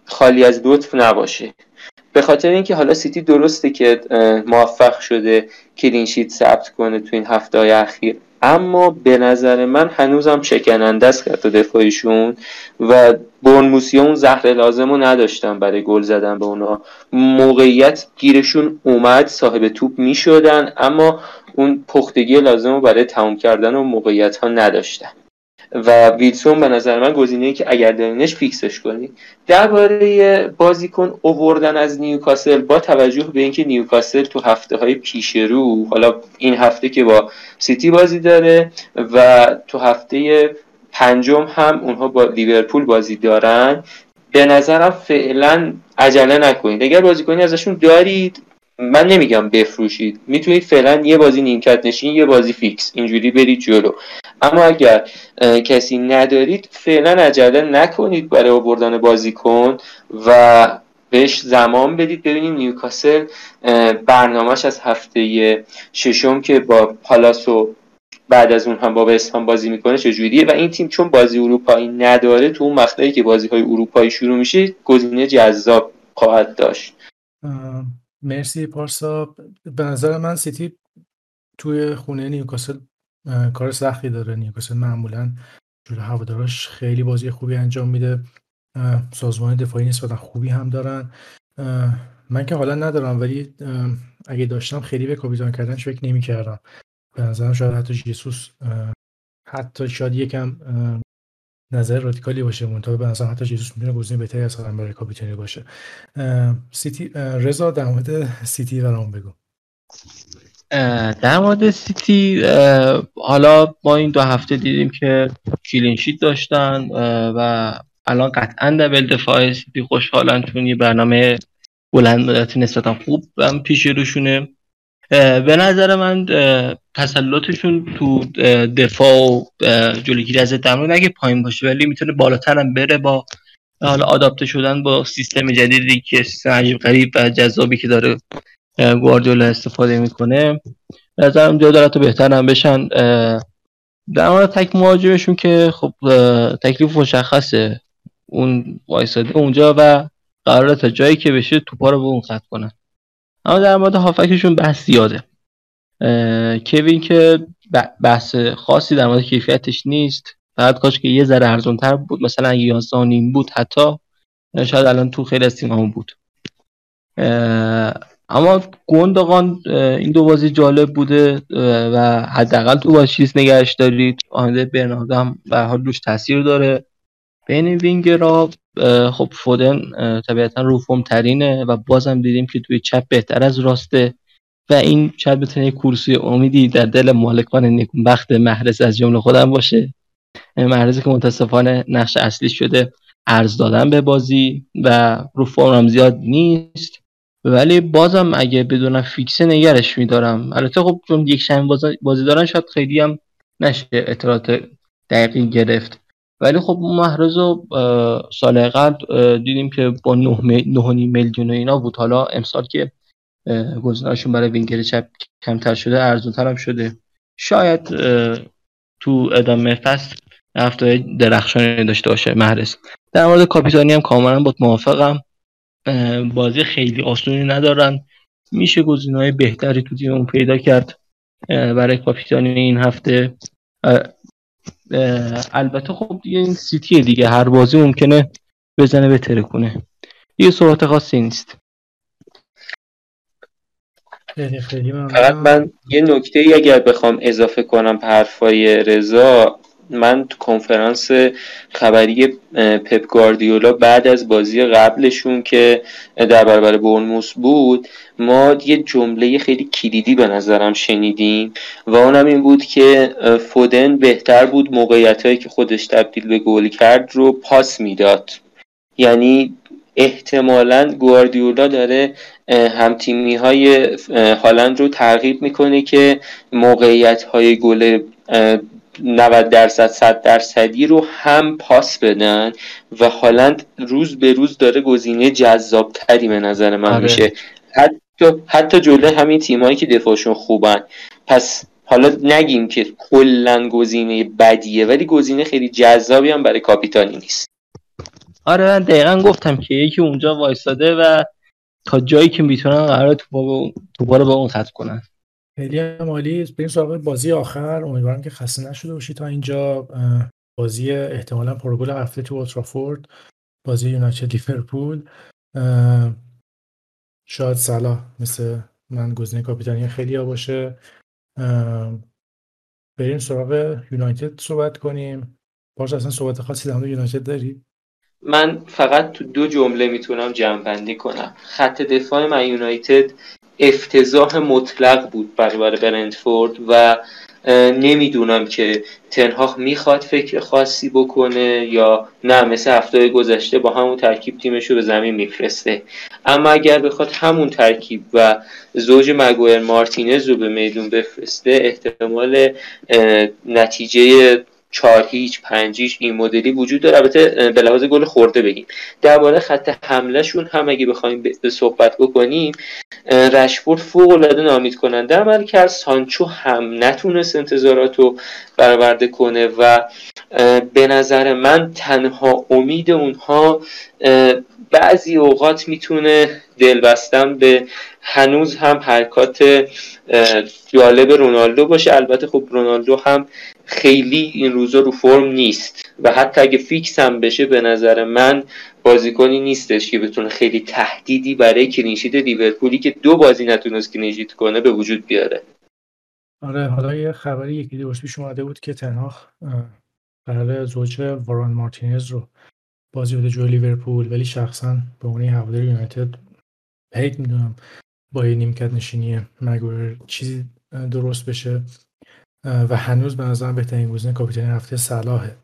خالی از لطف نباشه. به خاطر اینکه حالا سیتی درسته که موفق شده کلینشیت ثبت کنه تو این هفته های اخیر. اما به نظر من هنوزم شکننده است خط دفاعیشون و برنموسی اون زهر لازم رو نداشتن برای گل زدن به اونا. موقعیت گیرشون اومد صاحب توپ می شدن اما اون پختگی لازم رو برای تمام کردن و موقعیت ها نداشتن. و ویلسون به نظر من گزینه که اگر دارینش فیکسش کنید درباره بازیکن اووردن از نیوکاسل با توجه به اینکه نیوکاسل تو هفته های پیش رو حالا این هفته که با سیتی بازی داره و تو هفته پنجم هم اونها با لیورپول بازی دارن به نظرم فعلا عجله نکنید. اگر بازیکنی ازشون دارید من نمیگم بفروشید. می‌تونید فعلا یه بازی نیمکت نشین یه بازی فیکس. اینجوری برید جلو. اما اگر کسی ندارید فعلا عجله نکنید برای آوردن بازیکن و بهش زمان بدید. ببینید نیوکاسل برنامهش از هفته ششم که با پالاس و بعد از اون هم با هم بازی می‌کنه چجوریه؟ و این تیم چون بازی اروپایی نداره تو اون مقطعی که بازی های اروپایی شروع میشه گزینه جذاب خواهد داشت. مرسی پارسا. به نظر من سیتی توی خونه نیوکاسل کار سختی داره نیوکاسل معمولا جلو هواداراش خیلی بازی خوبی انجام میده. سازمان دفاعی نسبتا خوبی هم دارن. من که حالا ندارم ولی اگه داشتم خیلی به کاپیتان کردنش فکر نمی کردم به نظرم شاید حتی جیسوس حتی شاید یکم نظر رادیکالی باشه. منتها به نظر حتی جیسوس می‌تونه گزینه بهتری از برای کاپیتانی باشه. سیتی رضا در مورد سیتی برام بگو. در مورد سیتی حالا ما این دو هفته دیدیم که clean sheet داشتن و الان قطعا double دفاع سیتی خوشحالن چون یه برنامه بلند مدتی نسبتا خوب پیش روشونه. به نظر من تسلطشون تو دفاع و جلوگیری از درمان اگه پایین باشه ولی می‌تونه بالاتر هم بره با حالا آداپته شدن با سیستم جدیدی که سیستم عجیب غریب و جذابی که داره. گواردیولا استفاده می‌کنه. نظرم جا داره تو بهتر هم بشن در مورد تک مهاجمشون که خب تکلیف مشخصه. اون وایساده اونجا و قراره تا جایی که بشه توپا رو به اون خط کنن. اما در مورد هافکشون بحث زیاده. کوین که بحث خاصی در مورد کیفیتش نیست. فقط کاش که یه ذره ارزونتر بود. مثلا اگه 11 نیم بود حتی شاید الان تو خیلی از بود. اما گوندقان این دو بازی جالب بوده و حداقل تو با چیز نگهش دارید. آینده برناردو هم به حال روش تاثیر داره. بین وینگرها خب فودن طبیعتا روفوم ترینه و بازم دیدیم که توی چپ بهتر از راسته و این شاید بتونه کورسی امیدی در دل مالکان نیکونبخت محرز از جمله خودم باشه. محرزی که متاسفانه نقش اصلی شده ارز دادن به بازی و رو فرم زیاد نیست. ولی بازم اگه بدونم فیکسه نگرش میدارم. البته خب چون یک شنبه بازی دارن شاید خیلی هم نشه اطلاعات دقیقی گرفت. ولی خب محرز و سال قبل دیدیم که با 9 میلیون و اینا بود. حالا امسال که گزینه‌هاشون برای وینگر چپ کمتر شده ارزونتر هم شده. شاید تو ادامه فصل هفته درخشانی داشته باشه محرز. در مورد کاپیتانی هم کاملا با موافقم. بازی خیلی آسونی ندارن. میشه گزینه‌های بهتری تو تیممون پیدا کرد برای کاپیتانی این هفته. البته خب دیگه این سیتی دیگه هر بازی ممکنه بزنه بهتره کنه یه صحبت خاصی نیست. فقط من یه نکته ای اگر بخوام اضافه کنم حرفای رضا. من تو کنفرانس خبری پپ گاردیولا بعد از بازی قبلشون که در برابر برنموس بود ما یه جمله خیلی کلیدی به نظرم شنیدیم و اونم این بود که فودن بهتر بود موقعیت هایی که خودش تبدیل به گل کرد رو پاس می‌داد. یعنی احتمالا گواردیولا داره هم تیمی های هالند رو ترغیب می‌کنه که موقعیت های گل 90 درصد 100 درصدی رو هم پاس بدن و هالند روز به روز داره گزینه جذابتری به نظر من آره. میشه. حتی حتی جلوی همین تیمایی که دفاعشون خوبن. پس حالا نگیم که کلا گزینه بدیه ولی گزینه خیلی جذابی هم برای کاپیتانی نیست. آره من دقیقا گفتم که یکی اونجا وایستاده و تا جایی که می‌تونن قرار تو با اون خط کنن. خیلی مالی بریم سراغ بازی آخر. امیدوارم که خسته نشده باشی تا اینجا. بازی احتمالا پرگل هفته تو اوترافورد بازی یونایتد لیورپول. شاید صلاح مثل من گزینه کاپیتانی خیلی ها باشه. بریم سراغ یونایتد صحبت کنیم. باش اصلا صحبت خاصی در یونایتد داری؟ من فقط تو دو جمله می‌تونم جمع کنم. خط دفاع من یونایتد افتضاح مطلق بود برابر برندفورد و نمی‌دونم که تنهاخ می‌خواد فکر خاصی بکنه یا نه مثل هفته گذشته با همون ترکیب تیمش رو به زمین میفرسته. اما اگر بخواد همون ترکیب و زوج مگویر مارتینز رو به میدون بفرسته احتمال نتیجه چهار هیچ پنج هیچ این مدلی وجود داره. البته به لحاظ گل خورده بگیم. درباره خط حملهشون هم اگه بخوایم به صحبت بکنیم رشفورد فوق العاده نامید کننده عمل کرد. سانچو هم نتونست انتظارات رو برآورده کنه و به نظر من تنها امید اونها بعضی اوقات می‌تونه دل بستن به هنوز هم حرکات جالب رونالدو باشه. البته خب رونالدو هم خیلی این روزا رو فرم نیست و حتی اگه فیکس هم بشه به نظر من بازیکنی نیستش که بتونه خیلی تهدیدی برای clean sheet لیورپولی که دو بازی نتونست clean sheet کنه به وجود بیاره. آره حالا یه خبری یکی دو پیش اومده بود که تنها قرار زوج واران مارتینز رو بازی بده جوی لیورپول ولی شخصا به عنوان هوادار یونایتد پیک می‌دونم با یه نیمکت نشینی مگویر چیزی درست بشه. و هنوز به نظرم بهترین گزینه کاپیتان هفته صلاحه.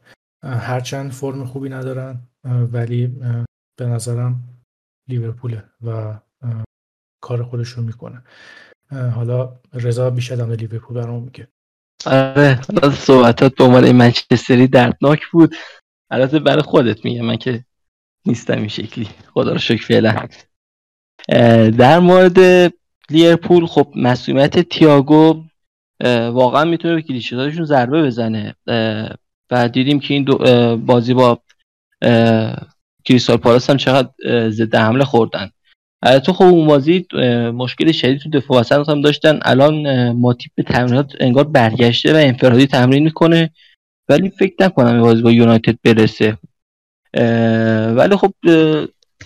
هرچند فرم خوبی ندارن ولی به نظرم لیورپوله و کار خودش رو می‌کنه حالا رضا بیشتر در لیورپول برام میگه. آره صحبتات به عنوان منچستری دردناک بود. البته برای خودت میگه من که نیستم این شکلی. خدا رو شکر فعلا. در مورد لیورپول خب مسئولیت تییاگو واقعا می‌تونه به کلیشیتاشون ضربه بزنه. و دیدیم که این بازی با کریستال پالاس هم چقدر ضد حمله خوردن. تو خب اون بازی مشکل شدید تو دفاع وسط هم داشتن. الان ماتیپ به تمرینات انگار برگشته و انفرادی تمرین می‌کنه. ولی فکر نکنم این بازی با یونایتد برسه. ولی خب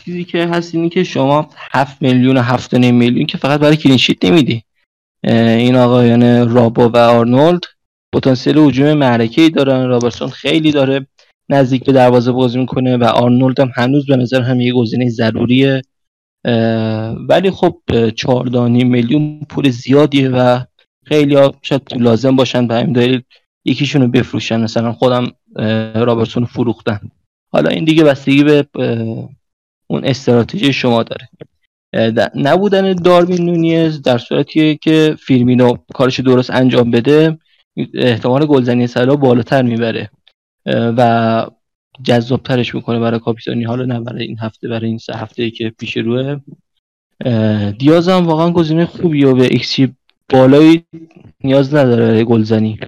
چیزی که هست اینی که شما 7 میلیون و 7 میلیون که فقط برای clean sheet نمیدی. این آقایان رابو و آرنولد پتانسیل هجوم معرکه ای دارن. رابرتسون خیلی داره نزدیک به دروازه بازی می‌کنه و آرنولد هم هنوز به نظر هم یه گزینه ضروریه. ولی خب 14 میلیون پول زیادیه و خیلی ها شاید لازم باشن به همین دلیل یکیشونو بفروشن. مثلا خودم رابرتسون فروختن حالا این دیگه بستگی به اون استراتژی شما داره. نبودن داروین نونیز در صورتی که فیرمینو کارش درست انجام بده احتمال گلزنی سلا بالاتر می‌بره. و جذابترش می‌کنه برای کاپیتانی. حالا نه برای این هفته برای این سه هفته که پیش روه. دیاز هم واقعا گزینه خوبی و به ایکسی بالایی نیاز نداره برای گلزنی.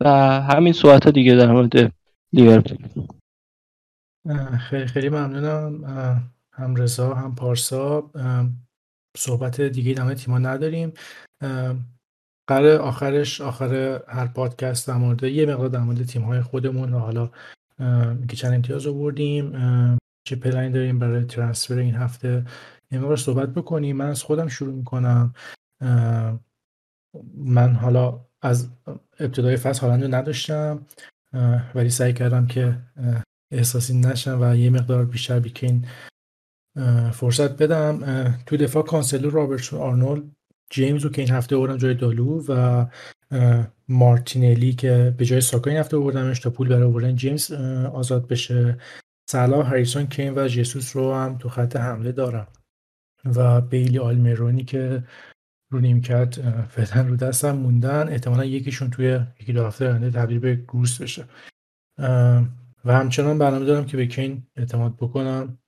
و همین صحبت ها دیگه در مورد لیورپول. خیلی خیلی ممنونم. هم رضا هم پارسا. صحبت دیگه در تیما نداریم. قرار آخرش آخر هر پادکست در مورد یه مقدار در مورد تیم های خودمون و حالا که چند امتیاز آوردیم چه پلنی داریم برای ترانسفر این هفته. یه مقدار صحبت بکنیم. من از خودم شروع می‌کنم. من حالا از ابتدای فصل هالند نداشتم ولی سعی کردم که احساسی نشم و یه مقدار بیشتر بیکین فرصت بدم. تو دفاع کانسلو رابرتسون آرنولد جیمز رو که این هفته بردم جای دالو و مارتینلی که به جای ساکا این هفته بردمش تا پول برای بردن جیمز آزاد بشه. صلاح هریسون کین و جسوس رو هم تو خط حمله دارم. و بیلی آلمیرونی که رو نیمکت فعلا رو دستم موندن. احتمالا یکیشون توی یکی دو هفته آینده تبدیل به گروس بشه. و همچنان برنامه دارم که به کین اعتماد بکنم.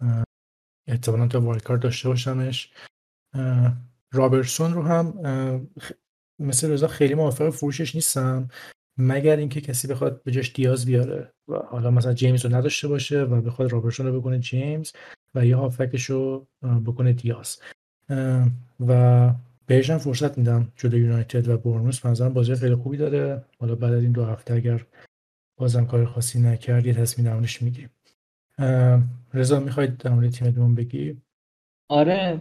احتمالا تا wild داشته باشمش. رابرتسون رو هم مثل رضا خیلی موافق فروشش نیستم مگر اینکه کسی بخواد به جاش دیاز بیاره و حالا مثلا جیمز رو نداشته باشه و بخواد رابرتسون رو بکنه جیمز و یه هافبکش رو بکنه دیاز. و بهش هم فرصت میدم جلو یونایتد و بورنموث به نظرم بازی خیلی خوبی داره. حالا بعد از این دو هفته اگر بازم کار خاصی نکرد یه تصمیم در موردش می‌گیریم رضا می‌خواید در مورد تیم بگی؟ آره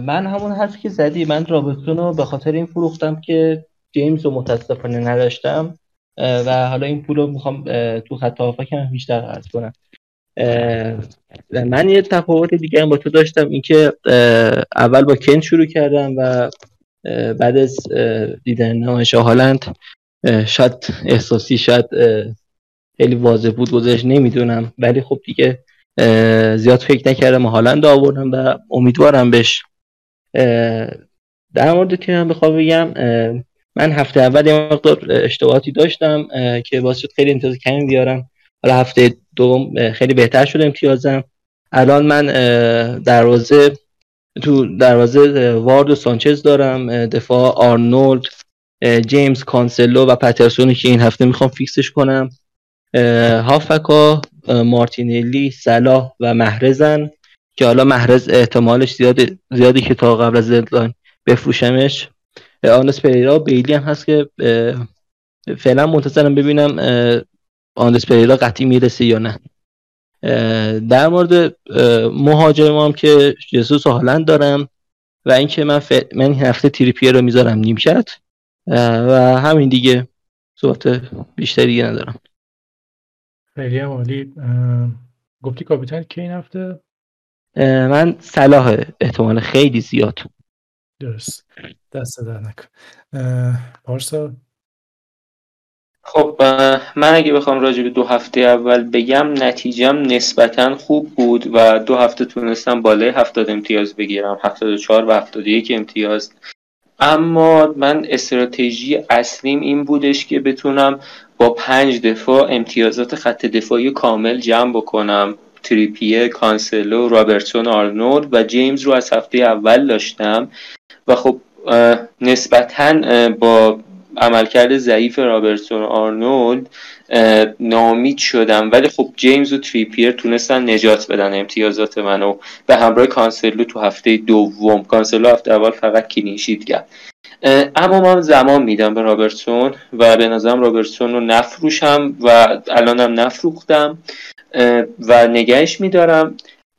من همون حرفی که زدی من رابرتسون رو به خاطر این فروختم که جیمز رو متاسفانه نداشتم. و حالا این پول رو می‌خوام تو خط هافکم بیشتر خرج کنم. من یه تفاوت دیگه هم با تو داشتم اینکه اول با کن شروع کردم و بعد از دیدن نمایش هالند شاید احساسی شاید خیلی واضح بود گذاشت نمی‌دونم. ولی خب دیگه زیاد فکر نکردم هالند آوردم و امیدوارم بهش در مورد تیم بخوام بگم من هفته اول یه مقدار اشتباهاتی داشتم که باعث شد خیلی امتیاز کمی بیارم. حالا هفته دوم خیلی بهتر شد امتیازم. الان من دروازه تو دروازه وارد و سانچز دارم دفاع آرنولد جیمز کانسلو و پترسونی که این هفته می‌خوام فیکسش کنم. هافبکا مارتینلی صلاح و محرزن که حالا محرز احتمالش زیاد زیادی که تا قبل از deadline بفروشمش. آندرس پریرا بیلی هم هست که فعلا منتظرم ببینم آندرس پریرا قطعی می‌رسه یا نه. در مورد مهاجم هم که جسوس و هالند دارم و اینکه من, ف... من این هفته تریپیه رو می‌ذارم نیمکت و همین دیگه. صحبت بیشتری ندارم. خیلی هم عالی. گفتی کاپیتان کی این هفته؟ من صلاح احتمال خیلی زیاد. درست. دست در نکن. پارسا؟ خب من اگه بخوام راجع به دو هفته اول بگم نتیجم نسبتا خوب بود و دو هفته تونستم بالای هفتاد امتیاز بگیرم. هفتاد و چهار و هفتاد یک امتیاز. اما من استراتژی اصلیم این بودش که بتونم با پنج دفاع امتیازات خط دفاعی کامل جمع بکنم. تریپیر، کانسلو، رابرتسون، آرنولد و جیمز رو از هفته اول داشتم. و خب نسبتا با عملکرد ضعیف رابرتسون آرنولد ناامید شدم. ولی خب جیمز و تریپیر تونستن نجات بدن امتیازات منو به همراه کانسلو تو هفته دوم. کانسلو هفته اول فقط clean sheet کرد. اما من زمان میدم به رابرتسون و به نظرم رابرتسون رو نفروشم و الانم نفروختم و نگهش میدارم.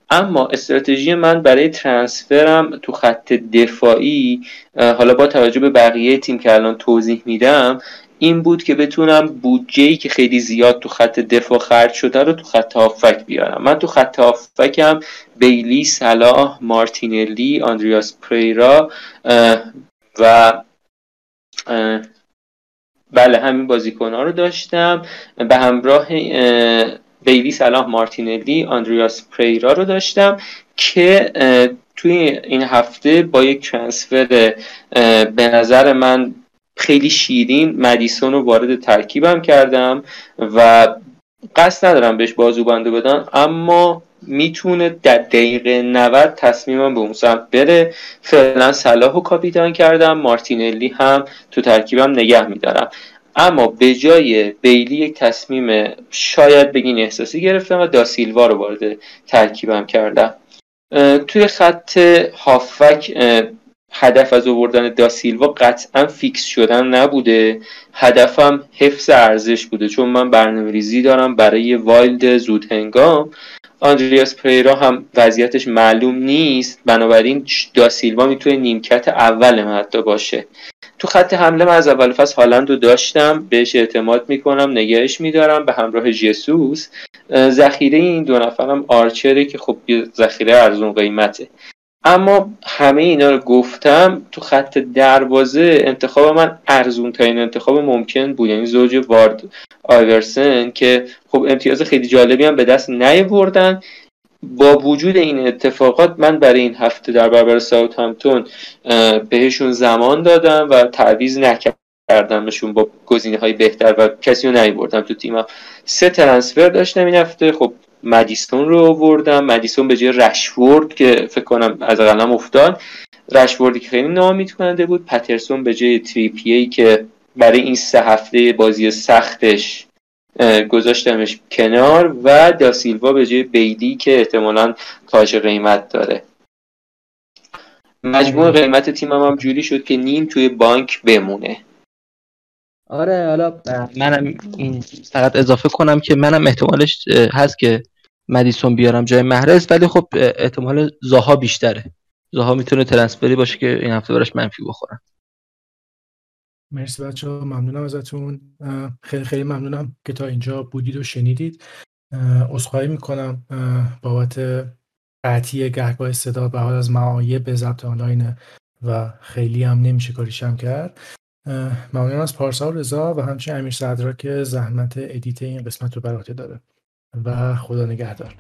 اما استراتژی من برای transfer م تو خط دفاعی حالا با توجه به بقیه تیم که الان توضیح میدم این بود که بتونم بودجه‌ای که خیلی زیاد تو خط دفاع خرج شده رو تو خط هافبک بیارم. من تو خط هافبکم بیلی صلاح مارتینلی آندریاس پریرا و بله همین بازیکن ها رو داشتم. به همراه بیلی صلاح مارتینلی آندریاس پریرا رو داشتم که توی این هفته با یک ترانسفر به نظر من خیلی شیرین مدیسون رو وارد ترکیبم کردم و قصد ندارم بهش بازوبنده بدم اما می‌تونه در دقیقه 90 تصمیمم به اون سمت بره. فعلا صلاح و کاپیتان کردم مارتینلی هم تو ترکیبم نگه میدارم. اما به جای بیلی یک تصمیم شاید بگین احساسی گرفتم و داسیلوا رو وارد ترکیبم کردم. توی خط هافک هدف از آوردن داسیلوا قطعا فیکس شدن نبوده. هدفم حفظ ارزش بوده چون من برنامه ریزی دارم برای وایلد زود هنگام. آندریاس پریرا هم وضعیتش معلوم نیست. بنابراین داسیلوا می‌تونه نیمکت اول من حتی باشه. تو خط حمله من از اول فصل هالند رو داشتم بهش اعتماد می‌کنم نگهش میدارم به همراه جسوس. ذخیره این دو نفرم آرچره که خب ذخیره ارزون قیمته. اما همه اینا رو گفتم تو خط دروازه انتخاب من ارزون ترین انتخاب ممکن بود. یعنی زوج وارد آیورسن که خب امتیاز خیلی جالبی هم به دست نیاوردن. با وجود این اتفاقات من برای این هفته در برابر ساوت همتون بهشون زمان دادم و تعویز نکردمشون با گزینه های بهتر و کسی رو بردم تو تیمم. سه ترنسفر داشتم این هفته. خب مدیسون رو آوردم. مدیسون به جای رشورد که فکر کنم از قلم افتاد رشوردی که خیلی ناامید کننده بود. پترسون به جای تریپیه که برای این سه هفته بازی سختش گذاشتمش کنار و داسیلوا به جای بیدی که احتمالا کاش قیمت داره. مجموع قیمت تیمم هم جوری شد که نیم توی بانک بمونه. آره حالا منم این فقط اضافه کنم که منم احتمالش هست که مدیسون بیارم جای محرز ولی خب احتمال زاها بیشتره. زاها می‌تونه ترنسفری باشه که این هفته براش منفی بخورن. مرسی بچه ها ممنونم ازتون. خیلی خیلی ممنونم که تا اینجا بودید و شنیدید. اصخایی می‌کنم بابت قطعی گهگاه صدا به حال از معایب ضبط آنلاین و خیلی هم نمیشه کاریشم کرد. ممنونم از پارسا و رضا و همچنین امیر صدرا که زحمت ادیت این قسمت رو بر داره. و خدا نگهدار.